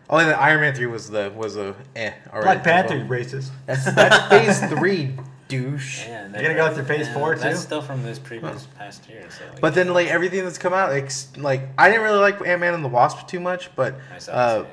oh and then iron man 3 was the was a eh already Black Panther, you racist. That's that's phase three, douche. yeah, and You're gonna go through phase yeah, four, That's too? still from this previous past year. So like, But then like everything that's come out, like, like I didn't really like Ant Man and the Wasp too much, but I saw uh,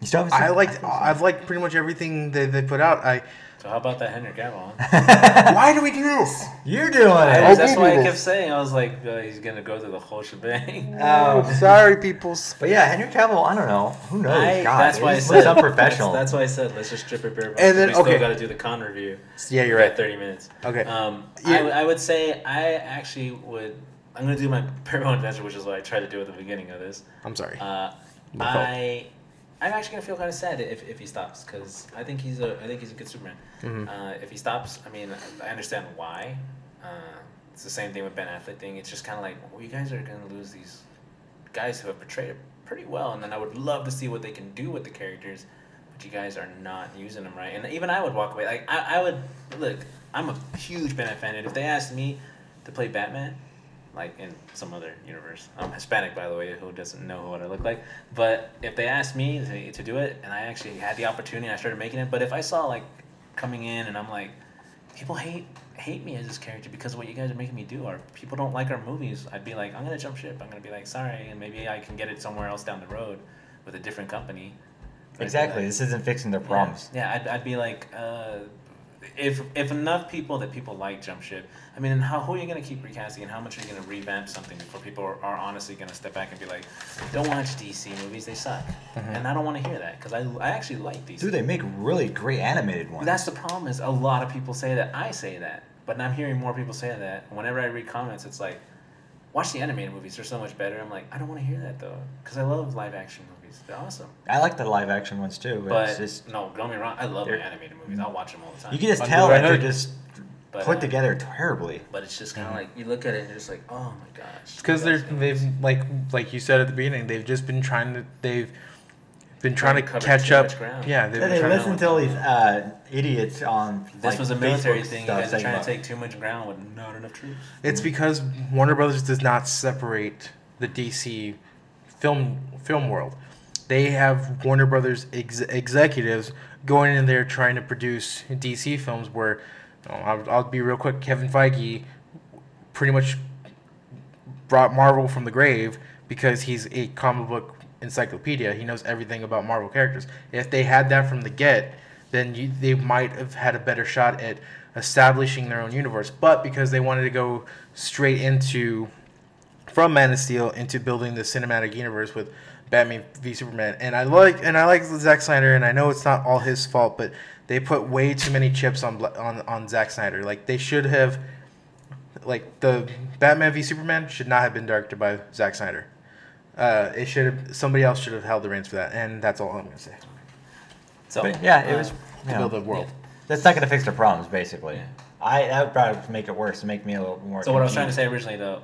You still I liked. I've liked pretty much everything they, they put out. I. So how about that Henry Cavill? Why do we do this? You're doing it. That's why do I this. kept saying I was like, uh, he's gonna go through the whole shebang. Oh. sorry, peoples. But yeah, Henry Cavill. I don't know. Who knows? I- God, that's why I said looks unprofessional. That's, that's why I said let's just strip it bare. And then- we still okay. got to do the con review. Yeah, you're We right. Thirty minutes. Okay. Um, Yeah. I, w- I would say I actually would. I'm gonna do my parallel adventure, which is what I tried to do at the beginning of this. I'm sorry. Uh, My fault. I I'm actually gonna feel kind of sad if, if he stops because I think he's a I think he's a good Superman. Mhm. Uh, if he stops, I mean I understand why. Uh, it's the same thing with Ben Affleck thing. It's just kind of like well, you guys are gonna lose these guys who have portrayed it pretty well, and then I would love to see what they can do with the characters, but you guys are not using them right. And even I would walk away. Like I, I would look. I'm a huge Ben Affleck fan, and if they asked me to play Batman, like in some other universe. I'm Hispanic, by the way, who doesn't know what I look like. But if they asked me to, to do it, and I actually had the opportunity, I started making it. But if I saw like coming in, and I'm like, people hate hate me as this character because of what you guys are making me do, or people don't like our movies, I'd be like, I'm gonna jump ship. I'm gonna be like, sorry, and maybe I can get it somewhere else down the road with a different company. But exactly. like- This isn't fixing their problems. yeah, yeah I'd, I'd be like, uh, if if enough people that people like jump ship, I mean, how who are you gonna keep recasting, and how much are you gonna revamp something before people are, are honestly gonna step back and be like, don't watch DC movies, they suck, mm-hmm. and I don't want to hear that because I I actually like these. Dude, they make really great animated ones. That's the problem is a lot of people say that I say that, but I'm hearing more people say that. Whenever I read comments, it's like, watch the animated movies, they're so much better. I'm like, I don't want to hear that though, because I love live action movies. They're awesome. I like the live action ones too. But, But it's just no, don't get me wrong, I love my They're- animated movies. I'll watch them all the time. you can just Under tell that they're just But, put uh, together terribly. But it's just kind of like you look at it and you're just like, oh my gosh. because they're they've this. like like you said at the beginning they've just been trying to they've been trying to Trying to cover catch up yeah they've Yeah, been they trying listen to all these uh, idiots on. This like, was a military thing. You guys are trying about- to take too much ground with not enough troops. It's because Warner Brothers does not separate the DC film film world. They have Warner Brothers ex- executives going in there trying to produce DC films. Where I'll, I'll be real quick. Kevin Feige pretty much brought Marvel from the grave because he's a comic book encyclopedia. He knows everything about Marvel characters. If they had that from the get, then you, they might have had a better shot at establishing their own universe. But because they wanted to go straight into from Man of Steel into building the cinematic universe with Batman v Superman, and I like and I like Zack Snyder, and I know it's not all his fault, but they put way too many chips on on on Zack Snyder. Like they should have, like the Batman v Superman should not have been directed by Zack Snyder. Uh, it should have somebody else should have held the reins for that, and that's all I'm gonna say. So But yeah, it uh, was. To You know, build a world. that's not going to fix their problems, basically. Yeah. I that would probably make it worse and make me a little more. So what I was trying to say originally though,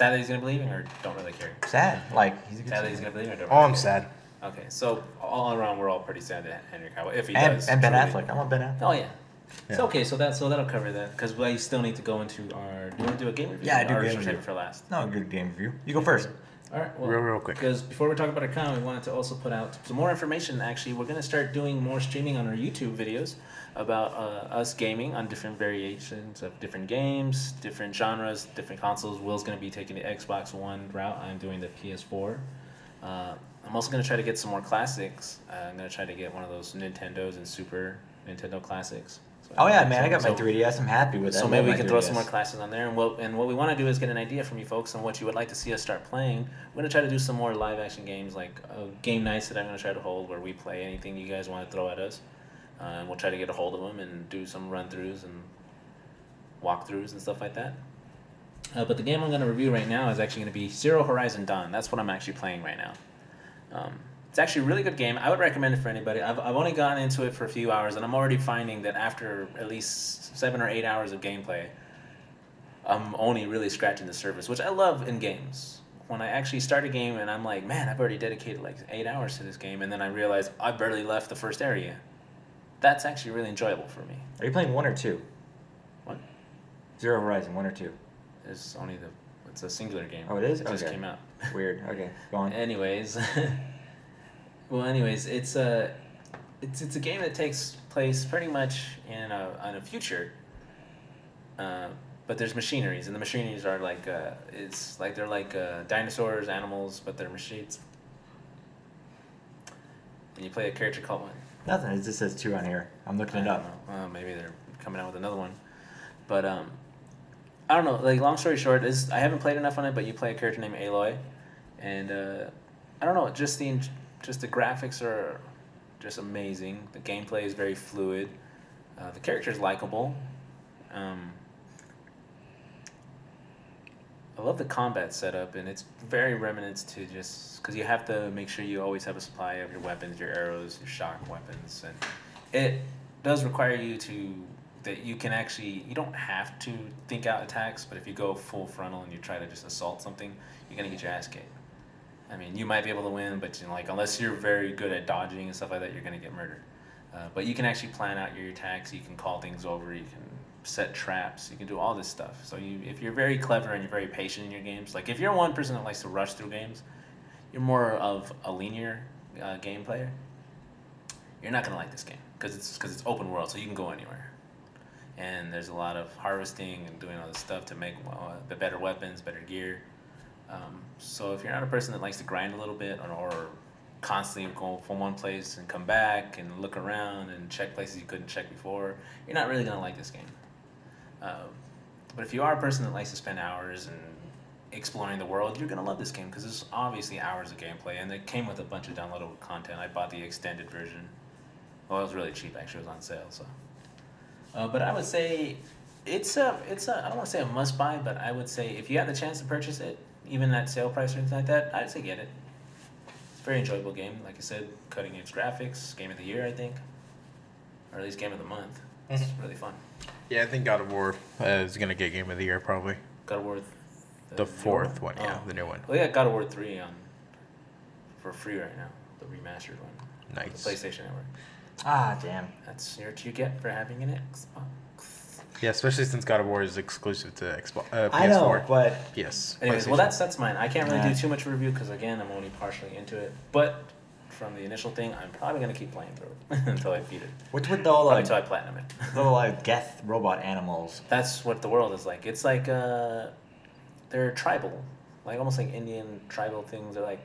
sad that he's gonna believe him or don't really care. Sad. Like he's a good Sad that he's gonna believe him or don't. Oh, really I'm care? sad. Okay, so all around we're all pretty sad that Henry Cavill, if he and, does, and Ben truly- Affleck. I want Ben Affleck. Oh yeah. So okay, so that so that'll cover that because we still need to go into our. Do you want to do a game review? Yeah, I do Or game should we save review. for last? No, good game review. You go first. All right, well, Real, real quick. Because before we talk about our con, we wanted to also put out some more information. Actually, we're gonna start doing more streaming on our YouTube videos about uh, us gaming on different variations of different games, different genres, different consoles. Will's gonna be taking the Xbox One route. I'm doing the PS4. Uh, I'm also gonna try to get some more classics. Uh, I'm gonna try to get one of those Nintendos and Super Nintendo classics. So Oh yeah, man, I got my so- 3DS. I'm happy with that. so maybe we can throw some more classes on there, and what and what we want to do is get an idea from you folks on what you would like to see us start playing. We're gonna try to do some more live action games, like uh, game nights that I'm gonna try to hold, where we play anything you guys want to throw at us, uh, and we'll try to get a hold of them and do some run throughs and walkthroughs and stuff like that. Uh, but the game I'm gonna review right now is actually gonna be Zero Horizon Dawn. That's what I'm actually playing right now. Um, it's actually a really good game. I would recommend it for anybody. I've, I've only gotten into it for a few hours, and I'm already finding that after at least seven or eight hours of gameplay, I'm only really scratching the surface, which I love in games. When I actually start a game and I'm like, man, I've already dedicated like eight hours to this game, and then I realize I barely left the first area. That's actually really enjoyable for me. Are you playing one or two? What? Zero Horizon, one or two. It's only the it's a singular game. Oh, it is? It just Okay. came out. Weird. Okay, go on. Anyways, well, anyways, it's a it's it's a game that takes place pretty much in a in a future. Uh, but there's machineries, and the machineries are like uh, it's like they're like uh, dinosaurs, animals, but they're machines. and you play a character called? Nothing. It just says two on here. I'm looking it up. Well, maybe they're coming out with another one. But um, I don't know. Like long story short, is I haven't played enough on it. But you play a character named Aloy, and uh, I don't know. Just the just the graphics are just amazing. The gameplay is very fluid. Uh, the character is likable. Um, I love the combat setup, and it's very remnants to just because you have to make sure you always have a supply of your weapons, your arrows, your shock weapons, and it does require you to that you can actually you don't have to think out attacks, but if you go full frontal and you try to just assault something, you're gonna get your ass kicked. I mean, you might be able to win, but you know, like unless you're very good at dodging and stuff like that, you're gonna get murdered. Uh, but you can actually plan out your attacks. You can call things over. You can set traps. You can do all this stuff. So you, if you're very clever and you're very patient in your games, like if you're one person that likes to rush through games, you're more of a linear uh, game player. You're not gonna like this game because it's because it's open world, so you can go anywhere. And there's a lot of harvesting and doing all this stuff to make uh, the better weapons, better gear. Um, so if you're not a person that likes to grind a little bit or, or constantly go from one place and come back and look around and check places you couldn't check before, you're not really gonna like this game. Um, but if you are a person that likes to spend hours and exploring the world, you're gonna love this game because there's obviously hours of gameplay, and it came with a bunch of downloadable content. I bought the extended version. Well, it was really cheap actually; it was on sale. So, uh, but I would say it's a it's a I don't want to say a must buy, but I would say if you have the chance to purchase it, even at sale price or anything like that, I'd say get it. It's a very enjoyable game. Like I said, cutting edge graphics, game of the year, I think, or at least game of the month. It's really fun. Yeah, I think God of War uh, is gonna get Game of the Year probably. God of War. th- The new fourth one, yeah, Oh. the new one. Well, yeah, God of War three on for free right now, the remastered one. on The Nice. PlayStation Network. Ah, damn. That's what you get for having an Xbox. Yeah, especially since God of War is exclusive to Xbox, uh, PS4. I know, but Yes. Anyways, well, that's that's mine. I can't really Nah. do too much review because again, I'm only partially into it. But from the initial thing, I'm probably gonna keep playing through it until I beat it. what's with all Probably like until I platinum it. little like Geth robot animals? That's what the world is like. It's like uh, they're tribal, like almost like Indian tribal things. They're like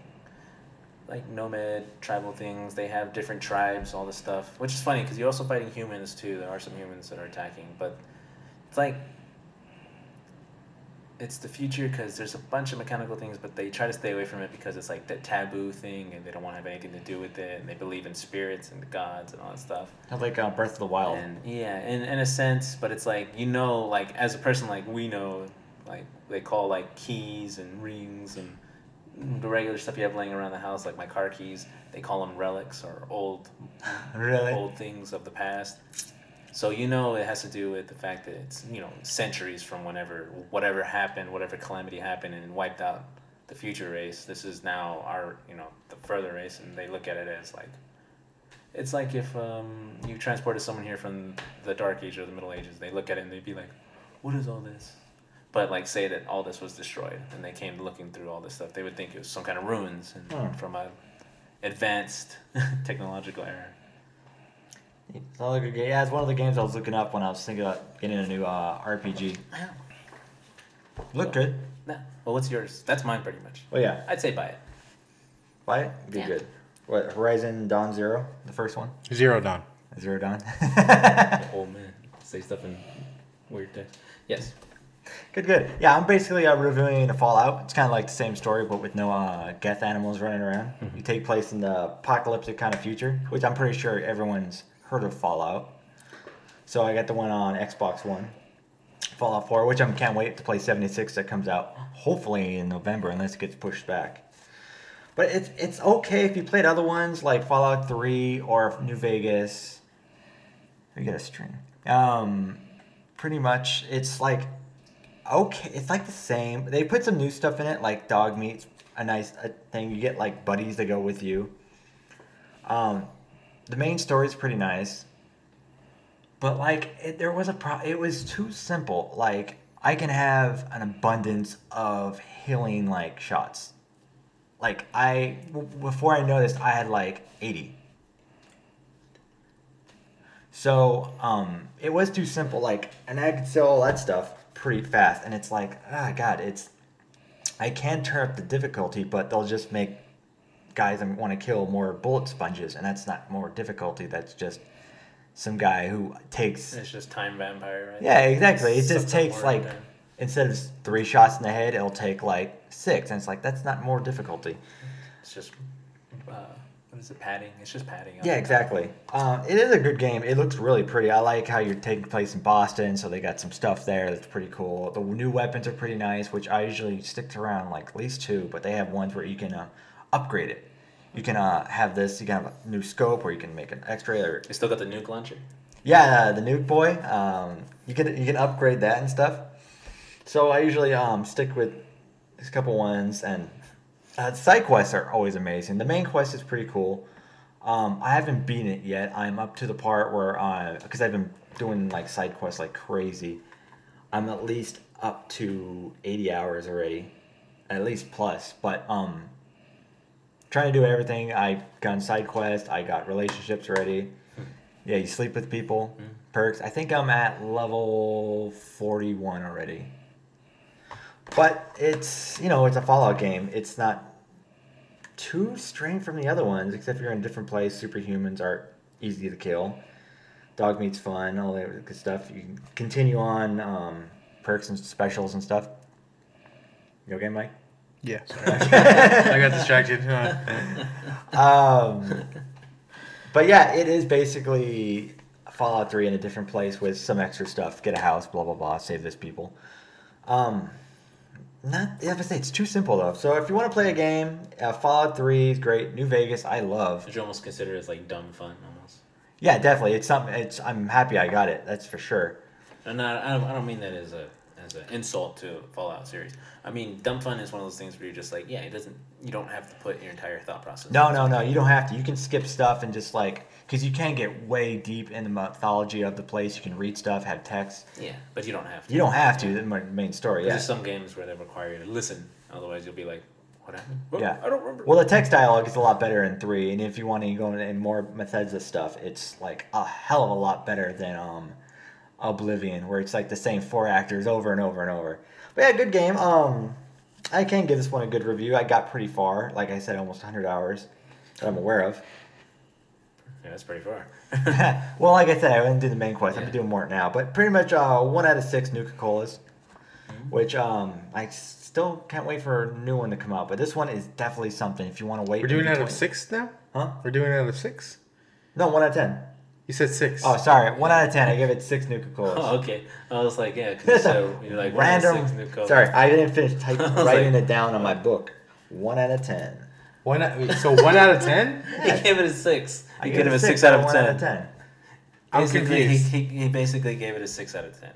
like nomad tribal things. They have different tribes, all this stuff, which is funny because you're also fighting humans too. There are some humans that are attacking, but it's like it's the future because there's a bunch of mechanical things, but they try to stay away from it because it's like that taboo thing, and they don't want to have anything to do with it, and they believe in spirits and gods and all that stuff. Like uh, Breath of the Wild. And yeah, in, in a sense, but it's like you know, like as a person, like we know, like they call like keys and rings and the regular stuff you have laying around the house, like my car keys. They call them relics or old, really? old things of the past. So you know it has to do with the fact that it's you know centuries from whenever whatever happened, whatever calamity happened and wiped out the future race. This is now our you know the further race, and they look at it as like it's like if um, you transported someone here from the Dark Age or the Middle Ages. They look at it and they'd be like, "What is all this?" But like say that all this was destroyed, and they came looking through all this stuff. They would think it was some kind of ruins and Hmm. from a advanced technological era. It's all like a ga- yeah, it's one of the games I was looking up when I was thinking about getting a new uh, RPG. Look good. Nah. Well, what's yours? That's mine pretty much. Well, yeah. I'd say buy it. Buy it. Be Yeah. good. What Horizon Dawn Zero, the first one. Zero Dawn. Zero Dawn. Oh man. Say stuff in weird text. Yes. good, good. Yeah, I'm basically uh, reviewing a Fallout. It's kind of like the same story, but with no uh, Geth animals running around. You take place in the apocalyptic kind of future, which I'm pretty sure everyone's heard of Fallout. So I got the one on Xbox One, Fallout 4, which I can't wait to play 76 that comes out hopefully in November unless it gets pushed back. But it's it's okay if you played other ones like Fallout 3 or New Vegas. We get a string. Um, pretty much, it's like okay. It's like the same. They put some new stuff in it, like dog meat's a nice a thing. You get like buddies that go with you. Um, the main story is pretty nice, but like it, there was a pro. It was too simple. Like I can have an abundance of healing like shots. Like I w- before I noticed, I had like eighty. So um, it was too simple. Like, and I could sell all that stuff pretty fast. And it's like, ah, God, it's. I can turn up the difficulty, but they'll just make guys I want to kill more bullet sponges, and that's not more difficulty. That's just some guy who takes. It's just time vampire, right? Yeah, exactly. It just takes like time. instead of three shots in the head, it'll take like six, and it's like that's not more difficulty. It's just uh, what is it? Padding. It's just padding. Yeah, exactly. Um, it is a good game. It looks really pretty. I like how you're taking place in Boston, so they got some stuff there that's pretty cool. The new weapons are pretty nice, which I usually stick to around like at least two, but they have ones where you can uh, upgrade it. You can uh, have this. You can have a new scope, or you can make an X-ray. Or They still got the nuke launcher. yeah, uh, the nuke boy. Um, you can you can upgrade that and stuff. So I usually um, stick with these couple ones, and uh, side quests are always amazing. The main quest is pretty cool. Um, I haven't beaten it yet. I'm up to the part where uh, because I've been doing like side quests like crazy. I'm at least up to 80 hours already, at least plus. But um, trying to do everything. I got side quest. I got relationships ready. Yeah, you sleep with people. Perks. I think I'm at level 41 already. But it's you know it's a Fallout game. It's not too strange from the other ones, except you're in a different place. Superhumans are easy to kill. Dog meat's fun. All that good stuff. You can continue on um, perks and specials and stuff. You okay, Mike? Yeah, sorry. I got distracted. um, but yeah, it is basically Fallout 3 in a different place with some extra stuff. Get a house, blah blah blah, save this people. Um, not, yeah, but say it's too simple though. So if you want to play a game, uh, Fallout 3 is great. New Vegas, I love. Would you almost consider it as like dumb fun almost? Yeah, definitely. It's something. It's I'm happy I got it. That's for sure. And I, I don't, I don't mean that as a as an insult to Fallout series. I mean, dumb fun is one of those things where you're just like, yeah, it doesn't. You don't have to put your entire thought process. No, no, no. You don't have to. You can skip stuff and just like because you can get way deep in the mythology of the place. You can read stuff, have text. Yeah, but you don't have to. You don't have to. The main story. There's Yeah. some games where they require you to listen. Otherwise, you'll be like, what happened? What? Yeah. I don't remember. Well, the text dialogue is a lot better in three, and if you want to go into more Bethesda stuff, it's like a hell of a lot better than um, Oblivion, where it's like the same four actors over and over and over. But yeah, good game. Um, I can give this one a good review. I got pretty far, like I said, almost 100 hours that I'm aware of. yeah, that's pretty far. well, like I said, I didn't do the main quest. I'm Yeah. doing more now, but pretty much uh, one out of six Nuka Colas, Mm-hmm. which um, I still can't wait for a new one to come out. But this one is definitely something. If you want to wait, We're doing out of six now. Huh? We're doing out of six. No, one out of ten. You said six. Oh, sorry, one out of ten. I give it six Nuka Colas. Oh, okay. I was like, yeah, because so you're like one out of Random. six new. Sorry, I didn't finish type, I was writing like- it down on my book. One out of ten. One. out- So one out of ten. He gave it a six. I He give gave it a six out out of one ten. out of ten. I'm Basically, he, confused. he, he basically gave it a six out of ten.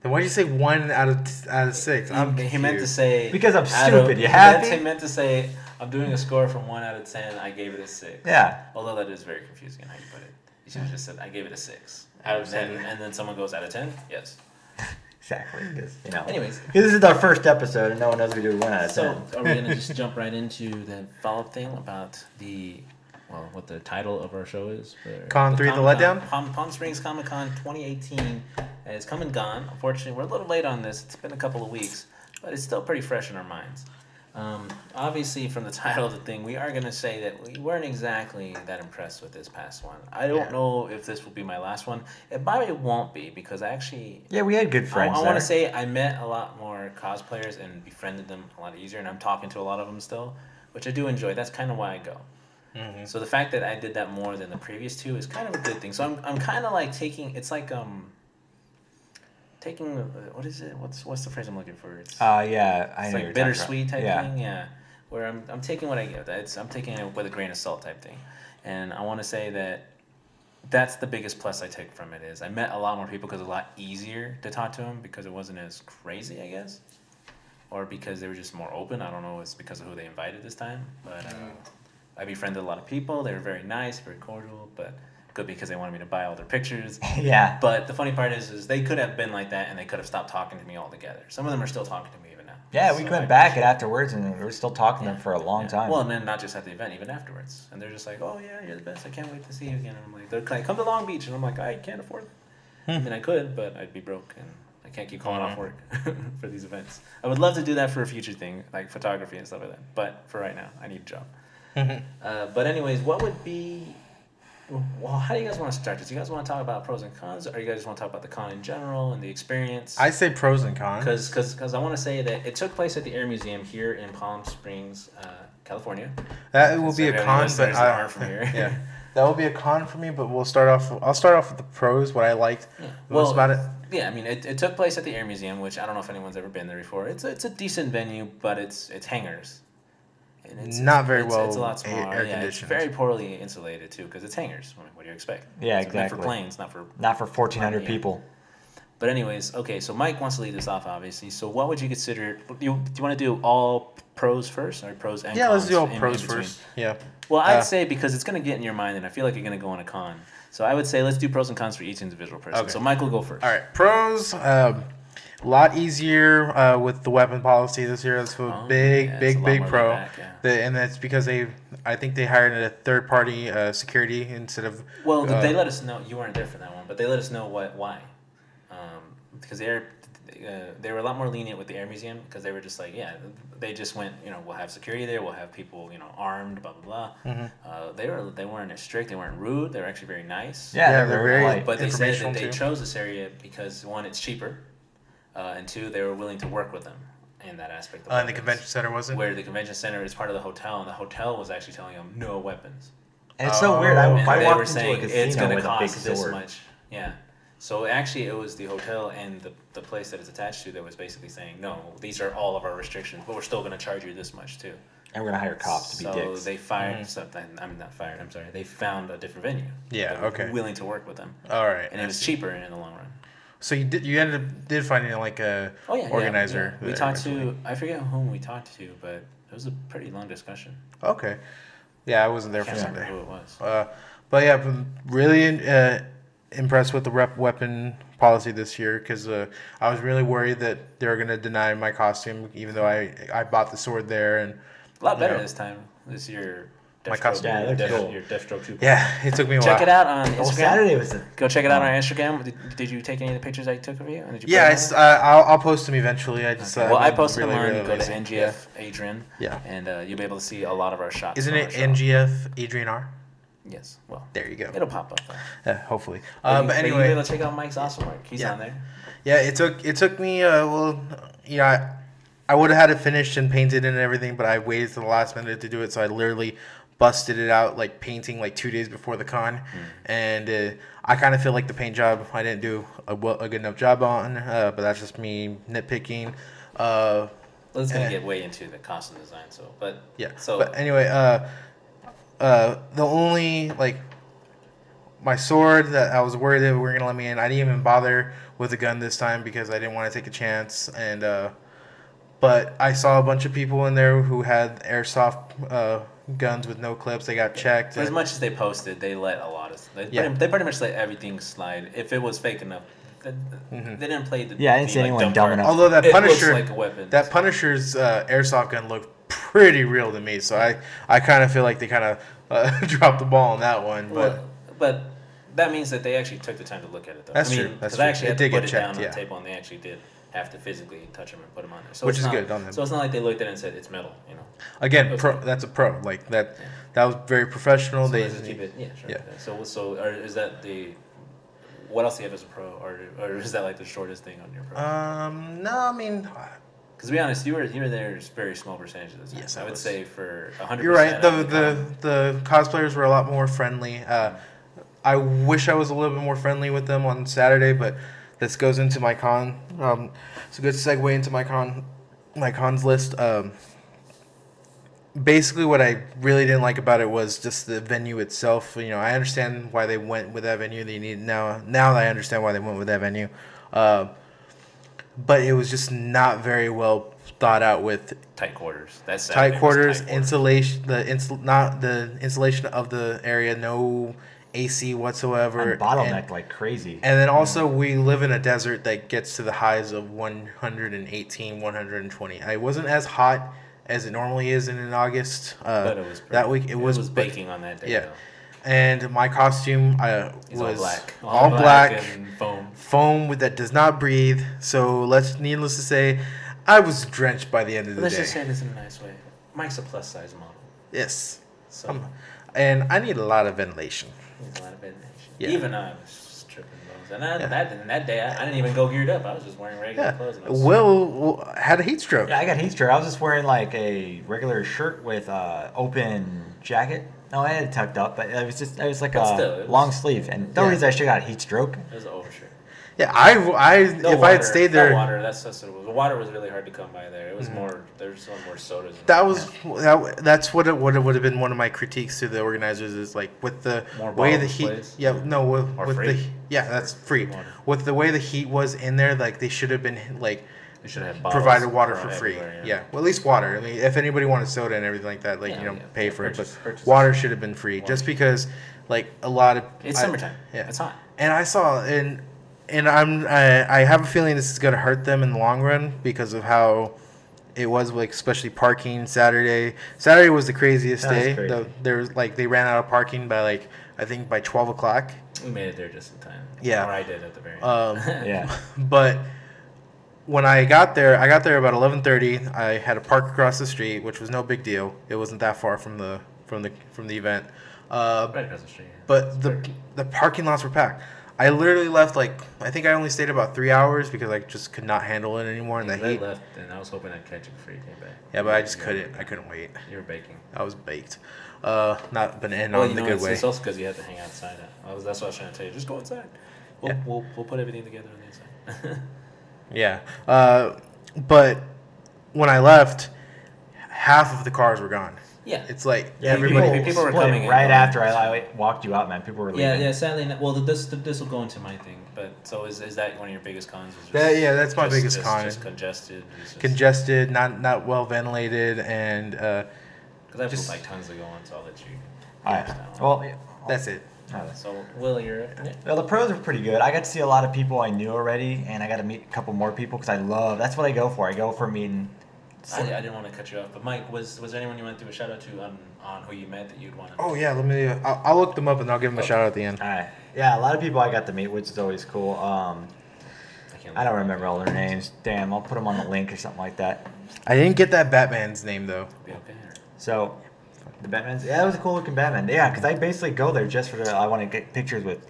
Then why'd you say one out of t- out of six? I'm He, he meant to say Because I'm stupid, Of, you happy? he meant to say I'm doing a score from one out of ten. I gave it a six. Yeah. Although that is very confusing in how you put it. You should have just said I gave it a six out of ten, and then someone goes out of ten. Yes. Exactly. Because you know. Anyways. This is our first episode, and no one knows we do one out of So ten. are we gonna just jump right into the follow-up thing about the well, what the title of our show is? Con 3 The Letdown? Palm, Palm Springs Comic Con 2018 has come and gone. Unfortunately, we're a little late on this. It's been a couple of weeks, but it's still pretty fresh in our minds. Um, obviously, from the title of the thing, we are going to say that we weren't exactly that impressed with this past one. I don't Yeah. know if this will be my last one. It probably won't be because I actually Yeah, we had good friends. I want to say I met a lot more cosplayers and befriended them a lot easier, and I'm talking to a lot of them still, which I do enjoy. That's kind of why I go. Mm-hmm. So the fact that I did that more than the previous two is kind of a good thing. So I'm, I'm kind of like taking it's like um taking uh, what is it? What's what's the phrase I'm looking for? It's, Uh, yeah, I it's know like you're bittersweet type yeah. thing. Yeah, where I'm I'm taking what I get. It's I'm taking it with a grain of salt type thing, and I want to say that that's the biggest plus I take from it is I met a lot more people because it's a lot easier to talk to them because it wasn't as crazy, I guess, or because they were just more open. I don't know. It's because of who they invited this time, but uh, I befriended a lot of people. They were very nice, very cordial, but good because they wanted me to buy all their pictures. yeah. But the funny part is, is they could have been like that and they could have stopped talking to me altogether. Some of them are still talking to me even now. Yeah, we So went I back and afterwards, and we were still talking to them for a long yeah. time. Well, and then not just at the event, even afterwards. And they're just like, "Oh yeah, you're the best. I can't wait to see you again." And I'm like, "They're like, come to Long Beach," and I'm like, "I can't afford it. Hmm. I mean, I could, but I'd be broke, and I can't keep calling off mm-hmm. work for these events. I would love to do that for a future thing, like photography and stuff like that. But for right now, I need a job. Mm-hmm. Uh, but anyways, what would be? Well, how do you guys want to start this? You guys want to talk about pros and cons, or you guys just want to talk about the con in general and the experience? I say pros and cons. Because cause, cause I want to say that it took place at the Air Museum here in Palm Springs, uh, California. That will be a con, but I, aren't from here. yeah, that will be a con for me. But we'll start off. I'll start off with the pros. What I liked Yeah. most about it. Yeah, I mean, it, it took place at the Air Museum, which I don't know if anyone's ever been there before. It's a, it's a decent venue, but it's it's hangars. And it's, Not very it's, It's a lot smaller. air yeah, it's very poorly insulated too, because it's hangars. What, do you expect? Yeah, it's exactly. for planes, not for. Not for 1,400 people. But anyways, okay. So Mike wants to lead this off, obviously. So what would you consider? You, do you want to do all pros first, or pros and Yeah, let's do all in- in pros between? first. Yeah. Well, I'd Uh, say because it's going to get in your mind, and I feel like you're going to go on a con. So I would say let's do pros and cons for each individual person. Okay. So Michael, go first. All right, pros. Um, a lot easier uh, with the weapon policy this year. That's a Oh, big, yeah, big, a lot big pro. laid back, yeah. The, and that's because they, I think they hired a third party uh, security instead of. Well, uh, they let us know you weren't there for that one, but they let us know what why, um, because they're uh, they were a lot more lenient with the Air Museum because they were just like, yeah, they just went, you know, we'll have security there, we'll have people, you know, armed, blah blah blah. Mm-hmm. Uh, they were they weren't as strict, they weren't rude, they were actually very nice. Yeah, Yeah, they're, they're very very- polite. But they said that they too. chose this area because one, it's cheaper, uh, and two, they were willing to work with them in that aspect. Of uh, and the convention center wasn't. where the convention center is part of the hotel, and the hotel was actually telling them no weapons. And it's so weird. I, Oh, And I they walked were into saying a it's casino going to with a big cost this sword. much. Yeah. So actually, it was the hotel and the, the place that it's attached to that was basically saying, no, these are all of our restrictions, but we're still going to charge you this much too. And we're gonna hire cops to be so dicks. they fired something. I'm not fired. I'm sorry. They found a different venue. Yeah, okay. Willing to work with them, All right. and it was cheaper in the long run. So you did. You ended up did finding like a Oh yeah, yeah, organizer. yeah. We talked to I forget whom we talked to, but it was a pretty long discussion. Okay. Yeah, I wasn't there I for Sunday. who it was. Uh, but yeah, I'm really uh, impressed with the rep weapon policy this year because uh, I was really worried that they were gonna deny my costume, even though I I bought the sword there and A lot better Yeah. this time. This year. My costume. Yeah, it looks Death, cool. Your Deathstroke 2. yeah, it took me a Check while. Check it out on well, Instagram. Saturday was it? Go check it out Oh. on Instagram. Did, did you take any of the pictures I took of you? And did you Yeah, put it's, them uh, I'll, I'll post them eventually. I just Okay. uh, well, I I'm posted really, them on. really go to lazy. NGF Adrian. Yeah. And uh, you'll be able to see a lot of our shots. Isn't it. NGF Adrian R? Yes. Well, There you go. it'll pop up. Though. Yeah, hopefully. But you- but but anyway, you'll be able to check out Mike's awesome work. He's Yeah. on there. Yeah, it took it took me uh well yeah I, I would have had it finished and painted and everything, but I waited to the last minute to do it, so I literally busted it out like painting like two days before the con, and uh, I kind of feel like the paint job I didn't do a, well, a good enough job on, uh, but that's just me nitpicking. Uh, Well, it's gonna Eh. get way into the costume design. So, but yeah. So but anyway, uh, uh, the only like my sword that I was worried that we were gonna let me in. I didn't even bother with the gun this time because I didn't want to take a chance. And uh, but I saw a bunch of people in there who had airsoft uh, guns with no clips. They got checked. As much as they posted, they let a lot of. They, Yeah. pretty, they pretty much let everything slide. If it was fake enough, they, Mhm. they didn't play the. Yeah, I didn't see like, anyone dumb dumb enough. Although that It Punisher, looks like a weapon. that Punisher's uh, airsoft gun looked pretty real to me. So I, I kind of feel like they kind of uh, dropped the ball on that one. But Well, but that means that they actually took the time to look at it, though. That's I mean, true, that's 'cause I actually It had did to put get it checked, down on yeah. the table, and they actually did have to physically touch them and put them on there. So Which it's is not, good on them. So it's not like they looked at it and said it's metal, you know. again, That's pro, that's a pro. Like that, Yeah. that was very professional. So they keep it. Yeah, sure. yeah. So so or is that the? What else do you have as a pro, or or is that like the shortest thing on your pro? Um, no, I mean, Because to be honest, you were you were there very small percentage of the time. Yes, I I would was. say for hundred. you're right. The, the the cosplayers were a lot more friendly. Uh, I wish I was a little bit more friendly with them on Saturday, but this goes into my con. Um, it's a good segue into my con, my cons list. Um, basically, what I really didn't like about it was just the venue itself. You know, I understand why they went with that venue. They need now. Now that I understand why they went with that venue, uh, but it was just not very well thought out with tight quarters. That's tight quarters, tight quarters. insulation, the insul, not the insulation of the area, no AC whatsoever, and bottlenecked and, like crazy. and then also we live in a desert that gets to the highs of 118, 120. It wasn't as hot as it normally is in, in August. Uh, But it was that week. It, was, was but- baking on that day. yeah. though. and my costume uh, He's all was black. all black, and foam. foam with that does not breathe. So let's needless to say, I was drenched by the end of the day. Let's just say this in a nice way. Mike's a plus size model, yes, so Um, and I need a lot of ventilation. There's a lot of ventilation. Yeah. Even I was tripping those, and I, Yeah. that and that day I, I didn't even go geared up. I was just wearing regular Yeah, clothes. Will had a heat stroke. Yeah, I got heat stroke. I was just wearing like a regular shirt with uh, open jacket. No, I had it tucked up, but it was just it was like But a still, was- long sleeve. And the Yeah. reason I should got heat stroke. It was an overshirt. Yeah, I, I if water, I had stayed there, no water. That's just what it was. The water was really hard to come by there. It was Mhm. more. there's was some more sodas. that was that, that's what it would have would have been one of my critiques to the organizers is like with the More way the heat please. yeah no with, with the yeah that's free Water. with the way the heat was in there like they should have been like We should have provided water for free everywhere, yeah. well at least water I mean if anybody wanted soda and everything like that like Yeah, you know yeah. pay for purchase- it but purchase. water should have been free Water just because like a lot of It's I- summertime. yeah It's hot. and I saw and and I'm I, I have a feeling this is gonna hurt them in the long run because of how it was like especially parking Saturday. Saturday was the craziest That day. crazy. The, there was like they ran out of parking by like I think by twelve o'clock. We made it there just in time. Yeah. Or I did at the very end. Um, Yeah. but when I got there, I got there about eleven thirty. I had to park across the street, which was no big deal. It wasn't that far from the from the from the event. Uh, right across the street. but the the parking lots were packed. I literally left like I think I only stayed about three hours because I just could not handle it anymore. And the I heat. left, and I was hoping I'd catch it before you came back. Yeah, but I just couldn't. I couldn't wait. You were baking. I was baked. Uh, not in well, on the know, good it's, way. it's also because you had to hang outside. I was, that's what I was trying to tell you. Just go inside. We'll, Yeah. we'll, we'll put everything together on the inside. Yeah. Uh, but when I left, half of the cars were gone. Yeah. It's like Yeah, everybody. people- people were coming right going. after I, I walked you out, man. People were leaving. Yeah, yeah. Sadly, not, well, this this will go into my thing. But so is, is that one of your biggest cons? Is just, That- yeah, that's my just- biggest just- con. Just congested. Just, congested, not not well ventilated, and uh, Because I have just- like tons to go on, so I'll let you. All right. finish that one. Well, yeah. that's it. Uh, So Will, you're yeah. Well, the pros are pretty good. I got to see a lot of people I knew already, and I got to meet a couple more people because I love. That's what I go for. I go for meeting. I, I didn't want to cut you off, but Mike, was was there anyone you want to do a shout out to on, on who you met that you'd want to? Oh yeah, let me. I'll, I'll look them up and I'll give them a shout out at the end. All right. Yeah, a lot of people I got to meet, which is always cool. Um, I, can't I don't remember all their names. Damn, I'll put them on the link or something like that. I didn't get that Batman's name though. Be okay. So, the Batman's yeah, that was a cool looking Batman. Yeah, because I basically go there just for the I want to get pictures with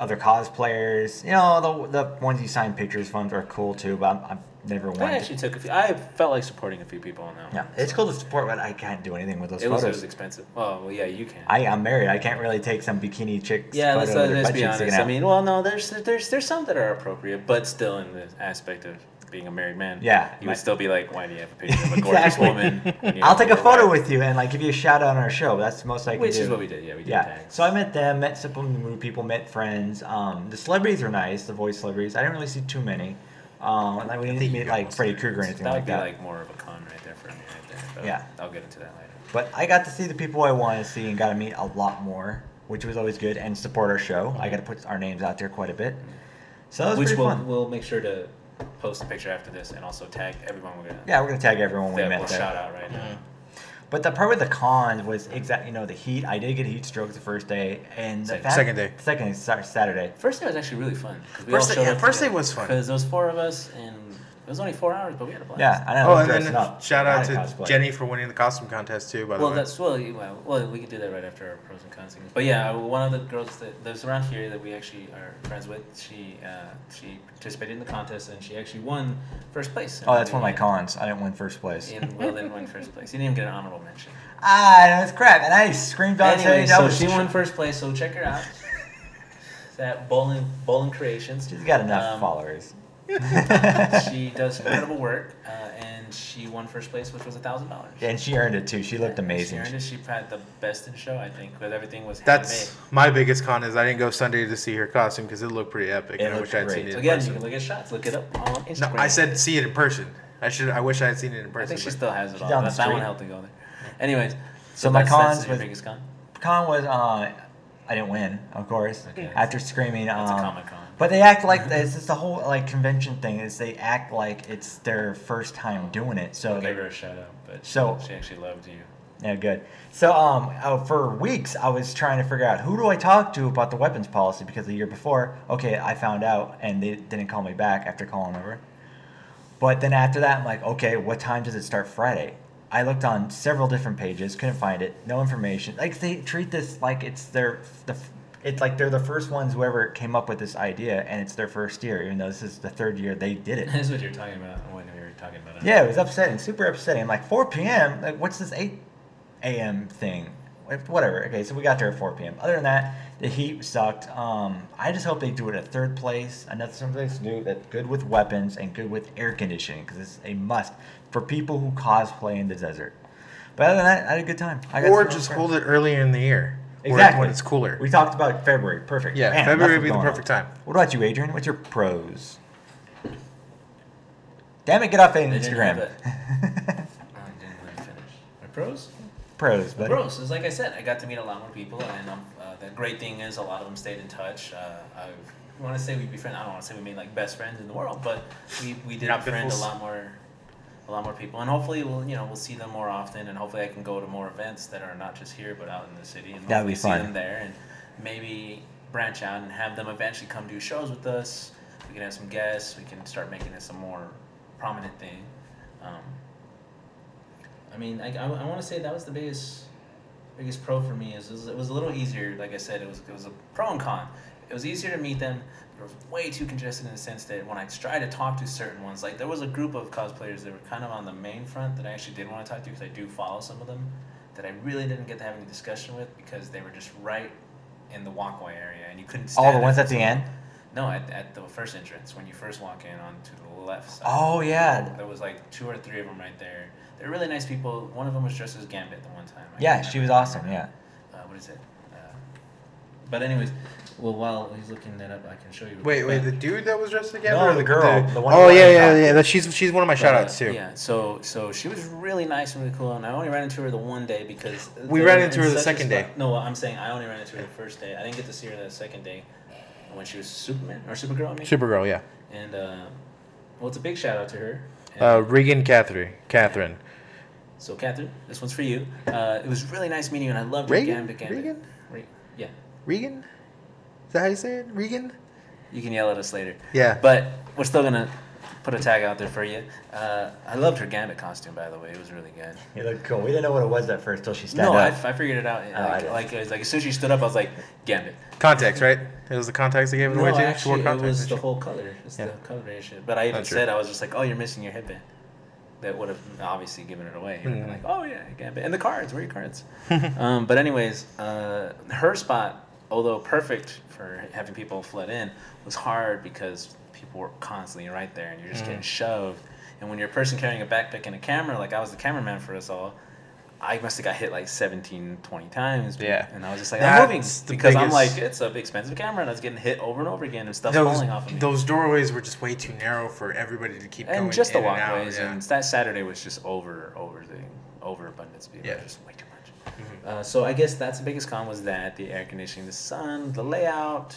other cosplayers. You know, the the ones you sign pictures from are cool too, but I'm, I'm never I one. actually took a few. I felt like supporting a few people on that one. Yeah, it's cool to support, but I can't do anything with those It was, it photos. was expensive. Oh well, yeah, you can. I I'm married. I can't really take some bikini chicks. yeah, let's, uh, let's be honest. I mean, well, no, there's there's there's some that are appropriate, but still in the aspect of being a married man. Yeah, you my- would still be like, why do you have a picture of a gorgeous Exactly. woman? I'll take a photo wife? with you and like give you a shout out on our show. That's the most I can Which do. is what we did. Yeah, we did Yeah. tags. So I met them, met some people, met friends. Um, the celebrities are nice, the voice celebrities. I didn't really see too many. Um, and, like, we didn't think meet like Freddy Krueger or anything that would like be that. like more of a con right there for me, right there. But Yeah. I'll get into that later. But I got to see the people I wanted to see and got to meet a lot more, which was always good, and support our show. I got to put our names out there quite a bit. So that was Which pretty we'll fun. we'll make sure to post a picture after this and also tag everyone we're gonna. Yeah, we're gonna tag everyone we that met we'll there. shout out right now. But the part with the cons was exact. You know, the heat. I did get heat stroke the first day, and the Second- fact- second day. Second day, sorry, Saturday. First day was actually really fun. we First all day- yeah, first day was fun. Because there was four of us and it was only four hours, but we had a blast. Yeah, I know. Oh, and then up. shout out to cosplay. Jenny for winning the costume contest too. By the Well, way. that's well, you- well, well, we can do that right after our pros and cons thing. But yeah, one of the girls that lives around here that we actually are friends with, she uh, she participated in the contest and she actually won first place. Oh, that's one of my cons. I didn't win first place. And Will didn't win first place. He didn't even get an honorable mention. Ah, that's crap. And I screamed on Anyway, stage. I so was she tr- won first place. So check her out. It's at Bowling Bowling Creations. She's got enough Um, followers. She does incredible work, uh, and she won first place, which was a thousand dollars. and she earned it too. She looked She amazing. earned it. She had the best in show, I think, because everything was That's handmade. my biggest con is I didn't go Sunday to see her costume because it looked pretty epic. It and I looked wish I'd seen it So in again, you can look at shots. Look it up on No, Instagram. I said see it in person. I should. I wish I had seen it in person. I think she still has it She's all. down the That, that one helped to go there. Anyways, So my that's, that's cons your with- biggest con. Con was uh, I didn't win, of course. Okay. After screaming, That's a um, Comic Con. But they act like it's just the whole like convention thing is they act like it's their first time doing it. So I'll they give her a shout out, but So- she actually loved you. Yeah, good. So, um, uh, for weeks I was trying to figure out who do I talk to about the weapons policy because the year before, okay, I found out and they didn't call me back after calling over. But then after that, I'm like, okay, what time does it start Friday? I looked on several different pages, couldn't find it, no information. Like they treat this like it's their the it's like they're the first ones whoever came up with this idea and it's their first year, even though this is the third year they did it. That's what you're talking about when you were talking about it. Yeah, it was upsetting, super upsetting. Like 4 p.m. Like what's this 8 a.m. thing? Whatever. Okay, so we got there at 4 p.m. Other than that, the heat sucked. Um, I just hope they do it at third place. Another someplace to do that good with weapons and good with air conditioning because it's a must for people who cosplay in the desert. But other than that, I had a good time. I got Or just friends. hold it earlier in the year. Where- Exactly. When it's cooler. We talked about February. Perfect. Yeah, Man, February would be the going on. perfect time. What about you, Adrian? What's your pros? Damn it, get off I didn't have Instagram. it. I didn't finish. My pros? pros, buddy. Pros is like I said, I got to meet a lot more people, and um, uh, the great thing is a lot of them stayed in touch. Uh, I want to say we befriend. I don't want to say we made like best friends in the world, but we, we did Not befriend a lot more, a lot more people, and hopefully we'll you know we'll see them more often, and hopefully I can go to more events that are not just here but out in the city, and That'd be hopefully fun. see them there, and maybe branch out and have them eventually come do shows with us. We can have some guests. We can start making this a more prominent thing. Um, I mean, I, I, want to say that was the biggest biggest pro for me is it was, it was a little easier. Like I said, it was it was a pro and con. It was easier to meet them. But it was way too congested in the sense that when I tried to talk to certain ones, like there was a group of cosplayers that were kind of on the main front that I actually did want to talk to because I do follow some of them that I really didn't get to have any discussion with because they were just right in the walkway area and you couldn't. See All the ones at the end. No, at, at the first entrance when you first walk in onto the left side. Oh yeah, There was like two or three of them right there. They're really nice people. One of them was dressed as Gambit the one time. I yeah, she was awesome. Yeah. Uh, what is it? Uh, but anyways, well, while he's looking that up, I can show you. Wait, wait, the dude that was dressed again? No, or the girl, the one oh yeah, yeah, yeah. That she's she's one of my but, shout uh, outs too. Yeah, so so she was really nice and really cool, and I only ran into her the one day because We they're ran in into her the second day. No, I'm saying I only ran into her the first day. I didn't get to see her the second day when she was Superman or Supergirl. I mean, Supergirl, yeah. and uh, well, it's a big shout out to her. And- Uh, Regan Catherine. Catherine. So, Catherine, this one's for you. Uh, it was really nice meeting you, and I loved Regan. Reagan? Gambit Gambit. Reagan? Re- yeah, Regan? Is that how you say it? Regan? you can yell at us later. Yeah. But we're still gonna put a tag out there for you. Uh, I loved her Gambit costume, by the way. It was really good. It looked cool. We didn't know what it was at first till she stood no, I, up. I figured it out. Oh, I Like, like, it was like as soon as she stood up, I was like, Gambit. Contacts, right? It was the contacts they gave it No, away to. She actually, it contacts was the shit. whole color. It's Yeah. the color But I even That's true. said I was just like, oh, you're missing your headband. That would have obviously given it away. You'd have been Mhm. like, oh yeah, Gambit. And the cards. Where are your cards? um, but anyways, uh, her spot, although perfect for having people flood in, was hard because people were constantly right there, and you're just getting Mhm. shoved. And when you're a person carrying a backpack and a camera, like I was the cameraman for us all. I must have got hit like 17, 20 times. Yeah. And I was just like, I'm moving. That's Because I'm like, it's a big expensive camera and I was getting hit over and over again and stuff Those, falling off of me. those doorways were just way too narrow for everybody to keep going and just the in and out, walkways. yeah. And that Saturday was just over, over the overabundance of people. Yeah. Just way too much. Mhm. Uh, so I guess that's the biggest con was that the air conditioning, the sun, the layout.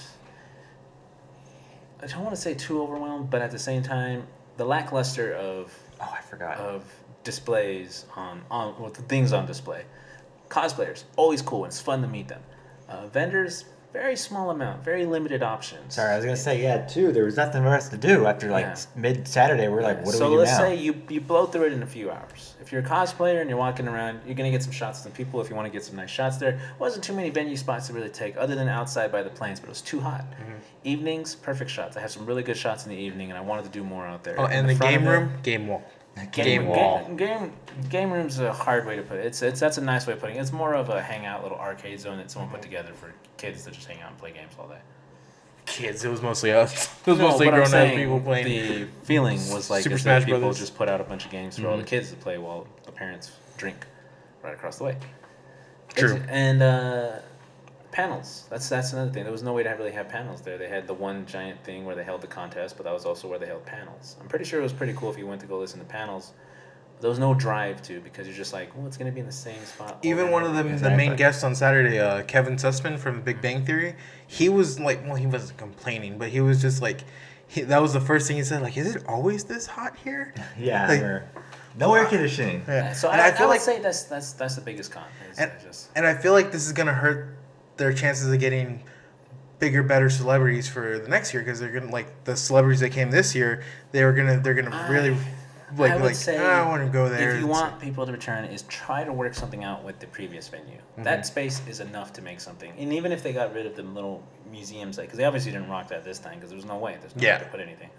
I don't want to say too overwhelmed, but at the same time, the lackluster of oh, I forgot. of displays on on with the things on display. Cosplayers always cool. and It's fun to meet them. Uh, vendors very small amount, very limited options. Sorry, I was gonna say yeah too. There was nothing for us to do after like Yeah. mid Saturday. We're like, what do so we do So let's now? say you you blow through it in a few hours. If you're a cosplayer and you're walking around, you're gonna get some shots of the people. If you want to get some nice shots, there wasn't too many venue spots to really take, other than outside by the planes, but it was too hot. Mm-hmm. Evenings, perfect shots. I have some really good shots in the evening, and I wanted to do more out there. Oh, In and the front game of it- room, game wall. Game, Game wall. Game, game, game room's a hard way to put it. It's, it's that's a nice way of putting it. It's more of a hangout little arcade zone that someone put together for kids to just hang out and play games all day. Kids, it was mostly us. It was No, mostly grown up people playing. The feeling was like Super is Smash people Brothers. just put out a bunch of games for all the Mhm. kids to play while the parents drink right across the way. True. It's- and uh, panels. That's that's another thing. There was no way to really have panels there. They had the one giant thing where they held the contest, but that was also where they held panels. I'm pretty sure it was pretty cool if you went to go listen to panels. There was no drive to because you're just like, well, it's gonna be in the same spot. Even one of over the, again. the main Exactly. guests on Saturday, uh, Kevin Sussman from Big Bang Theory, he was like, well, he wasn't complaining, but he was just like, he, that was the first thing he said, like, is it always this hot here? yeah, like- we're- No air conditioning. Yeah. So and I, I, feel I would like say that's that's that's the biggest con. is And- just and I feel like this is gonna hurt their chances of getting bigger, better celebrities for the next year because they're gonna like the celebrities that came this year. They were gonna they're gonna really like I would like say "Ah, I want to go there. If you want people to return, is try to work something out with the previous venue. Mm-hmm. That space is enough to make something. And even if they got rid of the little museums, like because they obviously didn't rock that this time because there was no way, there's no Yeah. way to put anything.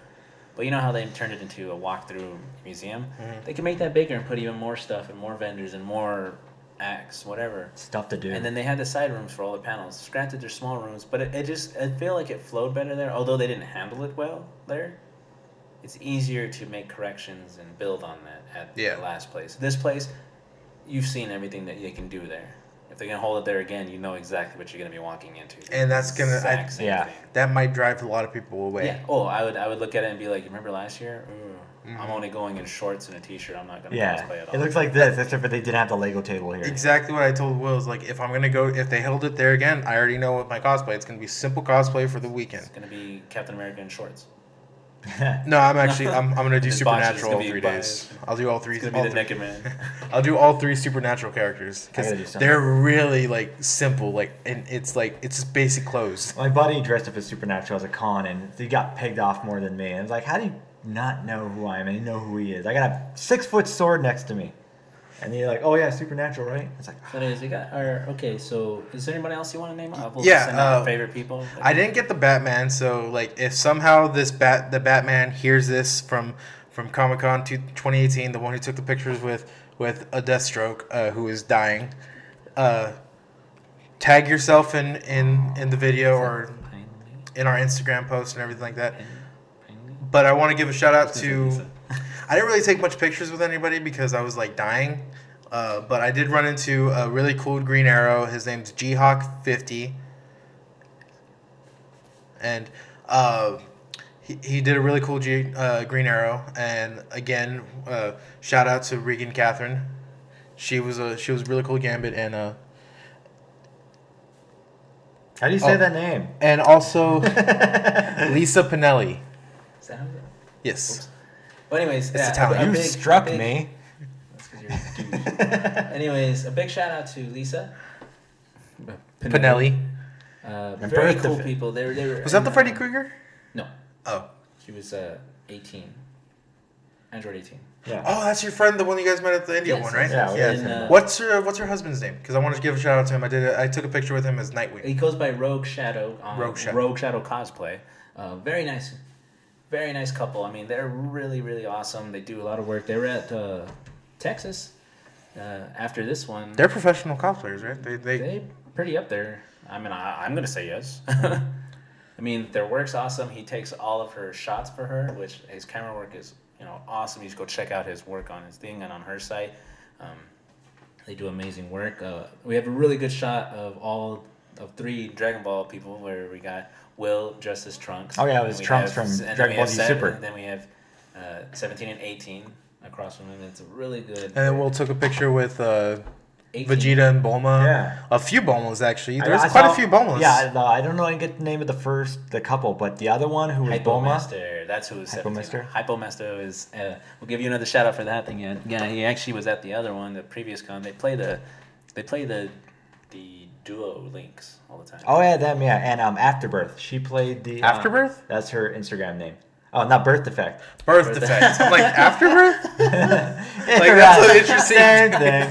But you know how they turned it into a walk-through museum? Mm-hmm. They can make that bigger and put even more stuff and more vendors and more acts, whatever. Stuff to do. And then they had the side rooms for all the panels. Granted, they're small rooms, but it, it just I feel like it flowed better there. Although they didn't handle it well there, it's easier to make corrections and build on that at Yeah. the last place. This place, you've seen everything that they can do there. If they're gonna hold it there again, you know exactly what you're gonna be walking into. And that's gonna- I- Yeah. thing. that might drive a lot of people away. Yeah. Oh, I would I would look at it and be like, you remember last year? Ooh, Mm-hmm. I'm only going in shorts and a t-shirt. I'm not gonna yeah, cosplay at all. it looks like this, except for they didn't have the Lego table here. Exactly what I told Will is like if I'm gonna go if they held it there again, I already know what my cosplay. It's gonna be simple cosplay for the weekend. It's gonna be Captain America in shorts. No, I'm actually I'm, I'm gonna do His box is supernatural gonna all three days. I'll do all three. It's gonna all be the three- naked man. I'll do all three supernatural characters I gotta do because they're really like simple, like and it's like it's just basic clothes. My buddy dressed up as Supernatural as a con, and he got pegged off more than me. And I was like, how do you not know who I am and know who he is? I got a six foot sword next to me. And you're like, oh yeah, Supernatural, right? It's like, So anyways, you got or okay. So is there anybody else you want to name? We'll Yeah, send out our uh, favorite people. I didn't get the Batman, so like if somehow this bat the Batman hears this from from Comic Con 2018, the one who took the pictures with with a Deathstroke uh, who is dying, uh, tag yourself in in in the video or in our Instagram post and everything like that. But I want to give a shout out to. I didn't really take much pictures with anybody because I was like dying. Uh, but I did run into a really cool Green Arrow. His name's G Hawk 50. And uh, he, he did a really cool G, uh, Green Arrow. And again, uh, shout out to Regan Catherine. She was a she was a really cool Gambit and uh how do you say Oh. that name? and also Lisa Pinelli. Is that how it is? Yes. But anyways, It's yeah, Italian. a You big- struck big- me. That's 'cause you're a douche. anyways, a big shout out to Lisa. Pinelli. Uh, very cool defi- people. They were, they were, Was that the and, Freddy uh, Krueger? No, Oh. she was uh, 18. Android 18. Yeah. Oh, that's your friend, the one you guys met at the India Yes, one, right? yes, yeah. yes. And, uh, What's her What's her husband's name? Because I wanted to give a shout out to him. I did. A, I took a picture with him as Nightwing. He goes by Rogue Shadow. Um, Rogue Shadow. Rogue Shadow cosplay. Uh, very nice, very nice couple. I mean, they're really, really awesome. They do a lot of work. They were at uh, Texas uh, after this one. They're professional cosplayers, right? They they. they pretty up there. I mean, I, I'm gonna say yes. I mean, their work's awesome. He takes all of her shots for her, which his camera work is, you know, awesome. You should go check out his work on his thing and on her site. Um, they do amazing work. Uh, we have a really good shot of all of three Dragon Ball people, where we got Will dressed as Trunks. Oh, yeah, it was Trunks have- from Dragon Ball Z Super. And then we have uh, 17 and 18 across from him. It's a really good. And then Will took a picture with uh, 18. Vegeta and Bulma. Yeah. A few Bulmas actually. There's I quite saw- a few Bulmas. Yeah, I, I don't know. I get the name of the first, the couple, but the other one who was Bulma. Hypomaster. That's who was Hypomaster? 17. Hypomaster is. Uh, we'll give you another shout out for that thing. Yeah, yeah. He actually was at the other one, the previous con. They play the, they play the, the duo links all the time. Oh yeah, them yeah, and um, Afterbirth. She played the uh, Afterbirth? That's her Instagram name. Oh, not Birth Defect. Birth Birth defects. I'm like afterbirth. like that's an interesting- Same thing.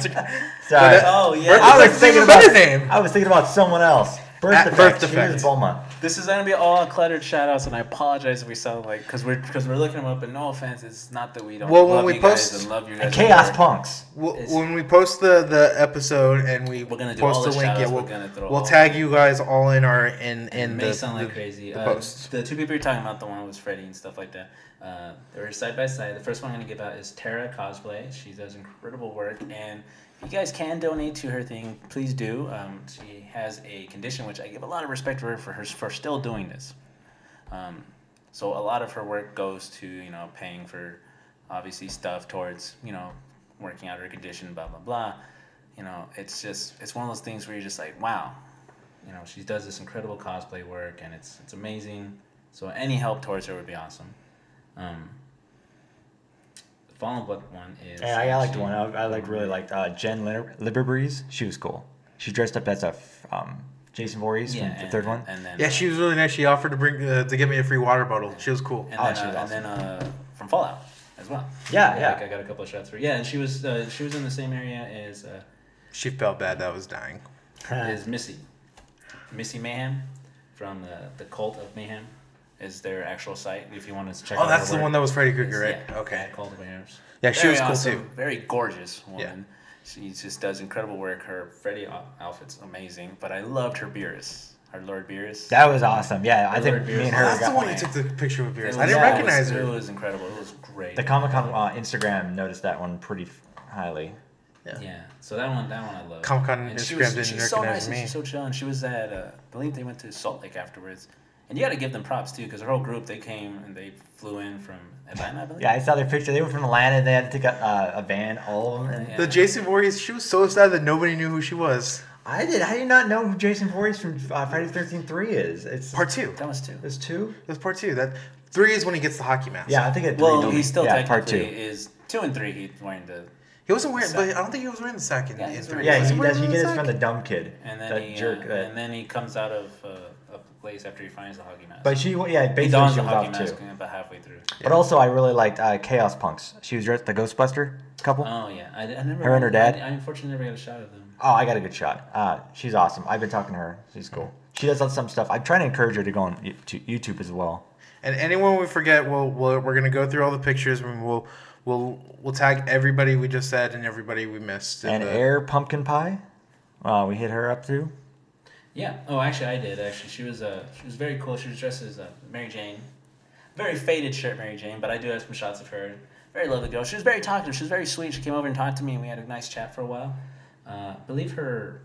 Sorry. that- Oh yeah. I was defect's thinking about name. I was thinking about someone else. Birth At Defect. Birth defect. She Defect. was Bulma. This is gonna be all cluttered shout outs, and I apologize if we sound like because we're because we're looking them up. And no offense, it's not that we don't Well, when love we you guys post- and love you guys. Chaos more. Punks. Well, when we post the, the episode and we We're gonna do post all the the link, yeah, we'll, we're gonna throw we'll tag you guys all in our in in it may the, sound like the- crazy. the uh, posts. The two people you're talking about, the one was Freddie and stuff like that. Uh, they were side by side. The first one I'm gonna give out is Tara Cosplay. She does incredible work, and you guys can donate to her thing, please do. Um, she has a condition which I give a lot of respect her for her for still doing this. Um, so a lot of her work goes to you know paying for obviously stuff towards you know working out her condition, blah blah blah. You know, it's just it's one of those things where you're just like, wow, you know, she does this incredible cosplay work, and it's it's amazing. So any help towards her would be awesome. Um, Fallen Book one is. Yeah, I, I liked she- one. I, I like really liked uh, Jen Liber- Liberbreeze. She was cool. She dressed up as a f- um, Jason Voorhees Yeah, from the and- third one. And then Yeah, she was really nice. She offered to bring uh, to give me a free water bottle. She was cool. And Oh, then, she was uh, awesome. and then uh, from Fallout as well. Yeah, yeah. Like, I got a couple of shots for. Yeah, and she was uh, she was in the same area as uh, She felt bad that I was dying. is Missy, Missy Mayhem, from the the Cult of Mayhem, is their actual site. If you want to check. Oh, out Oh, that's her the work. one that was Freddy Krueger, right? yeah, Okay. Cult of Mayhem. Yeah, she Very was cool awesome, too. Very gorgeous woman. Yeah. She just does incredible work. Her Freddy outfit's amazing, but I loved her Beerus, her Lord Beerus. That was awesome. Yeah, I think Lord me Beerus and her That's the got one you took the picture with It Beerus. was- I didn't yeah, recognize it was, her. It was incredible. It was great. the Comic Con uh, Instagram noticed that one pretty f- highly. Yeah. Yeah. So that one, that one I love. Comic-Con And she Instagram was- didn't she's so recognize nice and. She's so chill, and she was at. Uh, I believe they went to Salt Lake afterwards. And you got to give them props too, because her whole group they came and they flew in from Atlanta, I believe. Yeah, I saw their picture. They were from Atlanta. They had to take a, uh, a van, all of them. And Yeah. The Jason Voorhees, she was so sad that nobody knew who she was. I did. How do you not know who Jason Voorhees from uh, Friday the Thirteenth Three is? It's Part two. That was two. There's two. It was part two. That three is when he gets the hockey mask. Yeah, I think it. Well, he still yeah, technically part two. is two and three. He's wearing the, he wasn't wearing, but I don't think he was wearing the second. Yeah, he's wearing Yeah, Was he he does. He gets the it from the dumb kid. and then that he, jerk. uh, that, and then he comes out of uh, a place after he finds the hockey mask. but she, yeah, he basically dons she the was hockey off mask too. about halfway through. But also, I really liked uh, Chaos Punks. She was dressed the Ghostbuster couple. Oh yeah, I, I never. Her and her dad? I, I unfortunately never got a shot of them. Oh, I got a good shot. Uh, she's awesome. I've been talking to her. She's cool. She does some stuff. I'm trying to encourage her to go on y- to YouTube as well. And anyone we forget, we'll, we'll we're gonna go through all the pictures and we'll we'll we'll tag everybody we just said and everybody we missed. in And the- Air Pumpkin Pie. Uh, we hit her up too. Yeah. Oh, actually, I did. Actually, she was uh, she was very cool. She was dressed as uh, Mary Jane, very faded shirt, Mary Jane. But I do have some shots of her. Very lovely girl. She was very talkative. She was very sweet. She came over and talked to me, and we had a nice chat for a while. Uh, I believe her,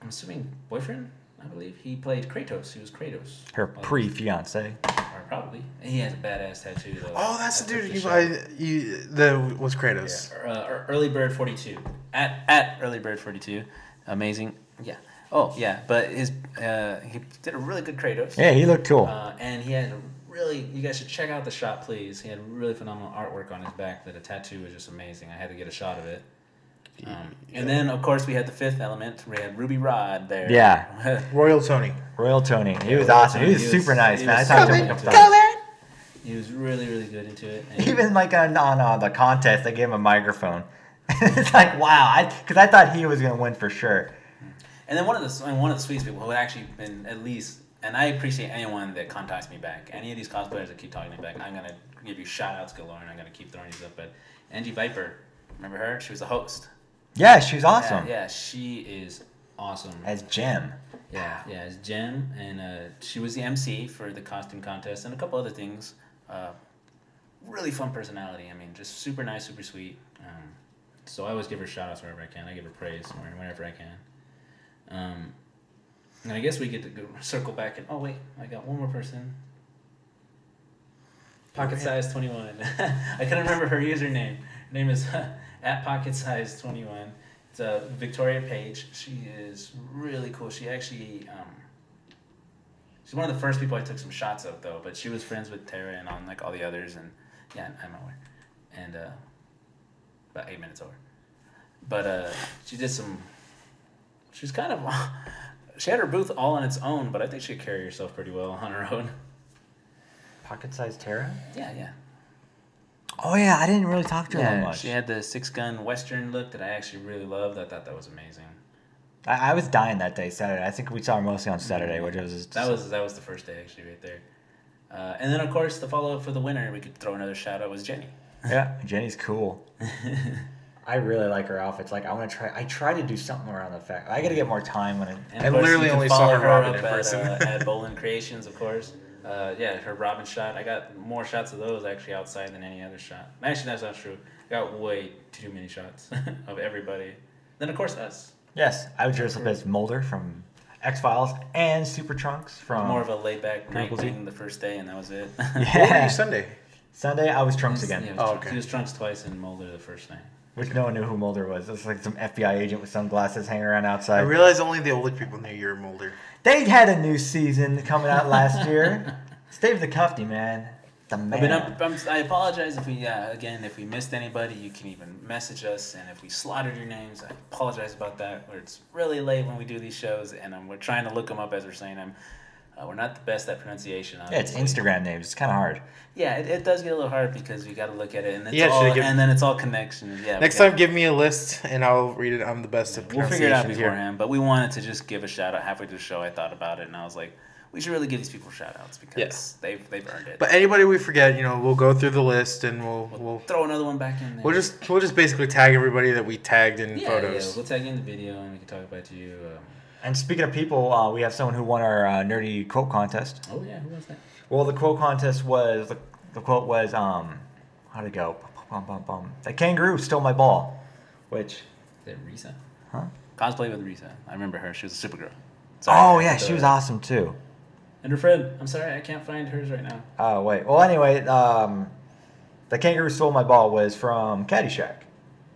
I'm assuming boyfriend. I believe he played Kratos. He was Kratos. Her pre fiance. Or probably. He has a badass tattoo though. Oh, that's I the dude the you. I, you the was Kratos. uh, early bird 42 at at early bird 42 amazing yeah oh yeah but his uh, he did a really good kratos Yeah, he looked cool. uh, and he had a really you guys should check out the shot please he had really phenomenal artwork on his back that a tattoo was just amazing i had to get a shot of it um, and then of course we had the fifth element we had Ruby Rhod there Yeah. Royal Tony. Royal Tony. He was Royal awesome. He was he was- super nice, man. I talked to super him a couple times. he was really really good into it and Even like on, on uh, the contest, they gave him a microphone. it's like wow, I because I thought he was gonna win for sure. And then one of the and one of the sweetest people who actually been at least, and I appreciate anyone that contacts me back. Any of these cosplayers that keep talking to me back, I'm gonna give you shout outs galore, and I'm gonna keep throwing these up. But Angie Viper, remember her? She was the host. Yeah, she was awesome. Yeah, yeah, she is awesome. As Jem. Yeah, yeah, it's Jem, and uh, she was the MC for the costume contest and a couple other things. Uh, really fun personality. I mean, just super nice, super sweet. Um, so I always give her shout outs wherever I can. I give her praise whenever I can. Um, and I guess we get to go circle back and oh wait, I got one more person. Pocket size twenty one. I couldn't remember her username. Her name is at pocket size twenty one. It's uh, Victoria Page. She is really cool. She actually, um, she's one of the first people I took some shots of though. But she was friends with Tara and on like all the others, and yeah, I'm aware. And uh, about eight minutes over. But uh, she did some. She's kind of. She had her booth all on its own, but I think she could carry herself pretty well on her own. Pocket sized Tara? Yeah, yeah. Oh yeah, I didn't really talk to her that Yeah, much. she had the six gun western look that I actually really loved. I thought that was amazing. I, I was dying that day, Saturday. I think we saw her mostly on Saturday, which was just, That was that was the first day actually right there. Uh, and then of course the follow up for the winner, we could throw another shout out was Jenny. yeah. Jenny's cool. I really like her outfits. Like I want to try. I try to do something around the fact. I got to get more time when it. And I literally only saw follow her Robin up in at, person. uh, at Bolin Creations, of course. Uh, yeah, her Robin shot. I got more shots of those actually outside than any other shot. Actually, that's not true. I got way too many shots of everybody. Then of course us. Yes, I would dress up as Mulder from X Files and Super Trunks from. More of a laid back night thing the first day, and that was it. What were Yeah. you Sunday? Sunday, I was Trunks again, it was Oh, Trunks. okay. He was Trunks twice and Mulder the first night. Which no one knew who Mulder was. It was like some FBI agent with sunglasses hanging around outside. I outside. realized only the older people knew you were Mulder. They had a new season coming out last year. It's Dave the Cufty, man. the I man. mean, I'm, I'm, I apologize if we, yeah, again, if we missed anybody, you can even message us. And if we slaughtered your names, I apologize about that. Where it's really late when we do these shows, and um, we're trying to look them up as we're saying them. Uh, we're not the best at pronunciation. yeah, it's. Instagram names. It's kind of hard. Yeah, it, it does get a little hard because we got to look at it, and it's Yeah, all, give- and then it's all connections. Yeah. Next gotta- time, give me a list and I'll read it. I'm the best at pronunciation. We'll figure it out pronunciations here. but we wanted to just give a shout out halfway through the show. I thought about it, and I was like, we should really give these people shout outs because they've they've earned it. But anybody we forget, you know, we'll go through the list and we'll we'll, we'll throw another one back in there. we'll just we'll just basically tag everybody that we tagged in yeah, photos. Yeah, we'll tag in the video, and we can talk about you. Um, And speaking of people, uh, we have someone who won our uh, nerdy quote contest. oh yeah, who was that? Well, the quote contest was the, the quote was um, how'd it go? Bum, bum, bum. The kangaroo stole my ball, which, Is it Risa? huh? Cosplay with Risa. I remember her. She was a Supergirl. Oh yeah, she was awesome too. And her friend. I'm sorry, I can't find hers right now. Oh wait. Well, anyway, um, the kangaroo stole my ball was from Caddyshack,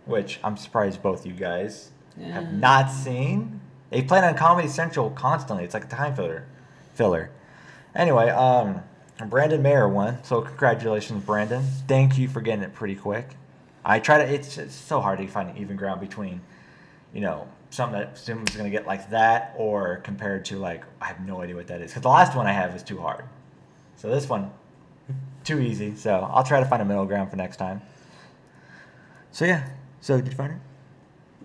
which I'm surprised both you guys Yeah. have not seen. They played on Comedy Central constantly. It's like a time filler. Filler. Anyway, um, Brandon Mayer won, so congratulations, Brandon. Thank you for getting it pretty quick. I try to. It's, it's so hard to find an even ground between, you know, something that someone's gonna get like that, or compared to like I have no idea what that is. Because the last one I have is too hard. So this one, too easy. So I'll try to find a middle ground for next time. So yeah. So did you find it?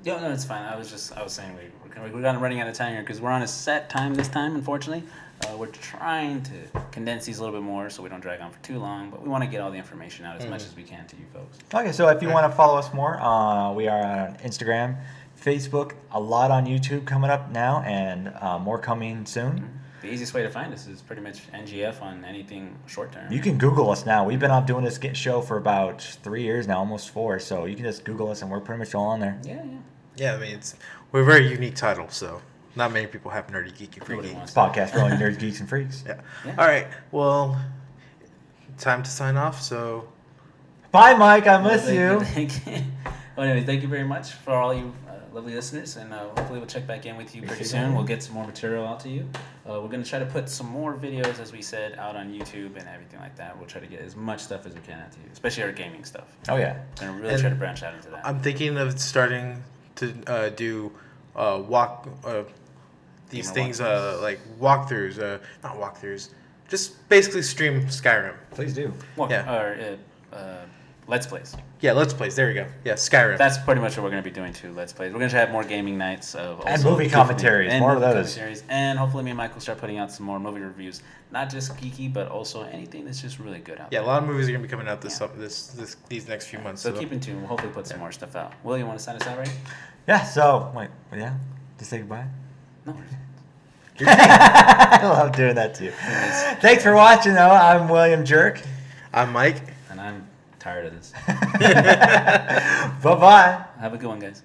No, no, it's fine. I was just, I was saying we, we're, kind of- we're kind of running out of time here because we're on a set time this time, unfortunately. Uh, we're trying to condense these a little bit more so we don't drag on for too long, but we want to get all the information out as much as we can to you folks. Okay, so if you want to follow us more, uh, we are on Instagram, Facebook, a lot on YouTube coming up now, and uh, more coming soon. The easiest way to find us is pretty much NGF on anything short term. You can Google us now. We've been off doing this show for about three years now, almost four. So you can just Google us, and we're pretty much all on there. Yeah, yeah. Yeah, I mean it's we're a very unique title, so not many people have nerdy geeky Nobody freaky. Podcast for all you nerds, geeks, and freaks. Yeah. Yeah. All right. Well, time to sign off. So Bye, Mike. I Well, miss thank you. Thank you. Well, anyway, thank you very much for all you uh, lovely listeners, and uh, hopefully we'll check back in with you pretty soon. We'll get some more material out to you. Uh, we're gonna try to put some more videos, as we said, out on YouTube and everything like that. We'll try to get as much stuff as we can out to you, especially our gaming stuff. Oh yeah. We're gonna really And try to branch out into that. I'm thinking of starting to uh, do uh, walk uh, these Gamer things uh, like walkthroughs, uh, not walkthroughs, just basically stream Skyrim. Please do. Well, yeah. Or uh, uh, Let's Plays. Yeah, let's plays. There you go. Yeah, Skyrim. That's pretty much what we're gonna be doing too. Let's Plays. We're gonna have more gaming nights of And also movie different- commentaries, and more of movie those. commentaries. And hopefully, me and Mike will start putting out some more movie reviews, not just geeky, but also anything that's just really good out there. yeah, a lot of movies are gonna be coming out this Yeah. up this this these next few months. So keep in tune. We'll hopefully put some more stuff out. Will, you want to sign us out, right? Yeah. So wait. Yeah. Just say goodbye. No. I love doing that too. Anyways. Thanks for watching, though. I'm William Jerk. I'm Mike. And I'm tired of this. bye bye. Have a good one, guys.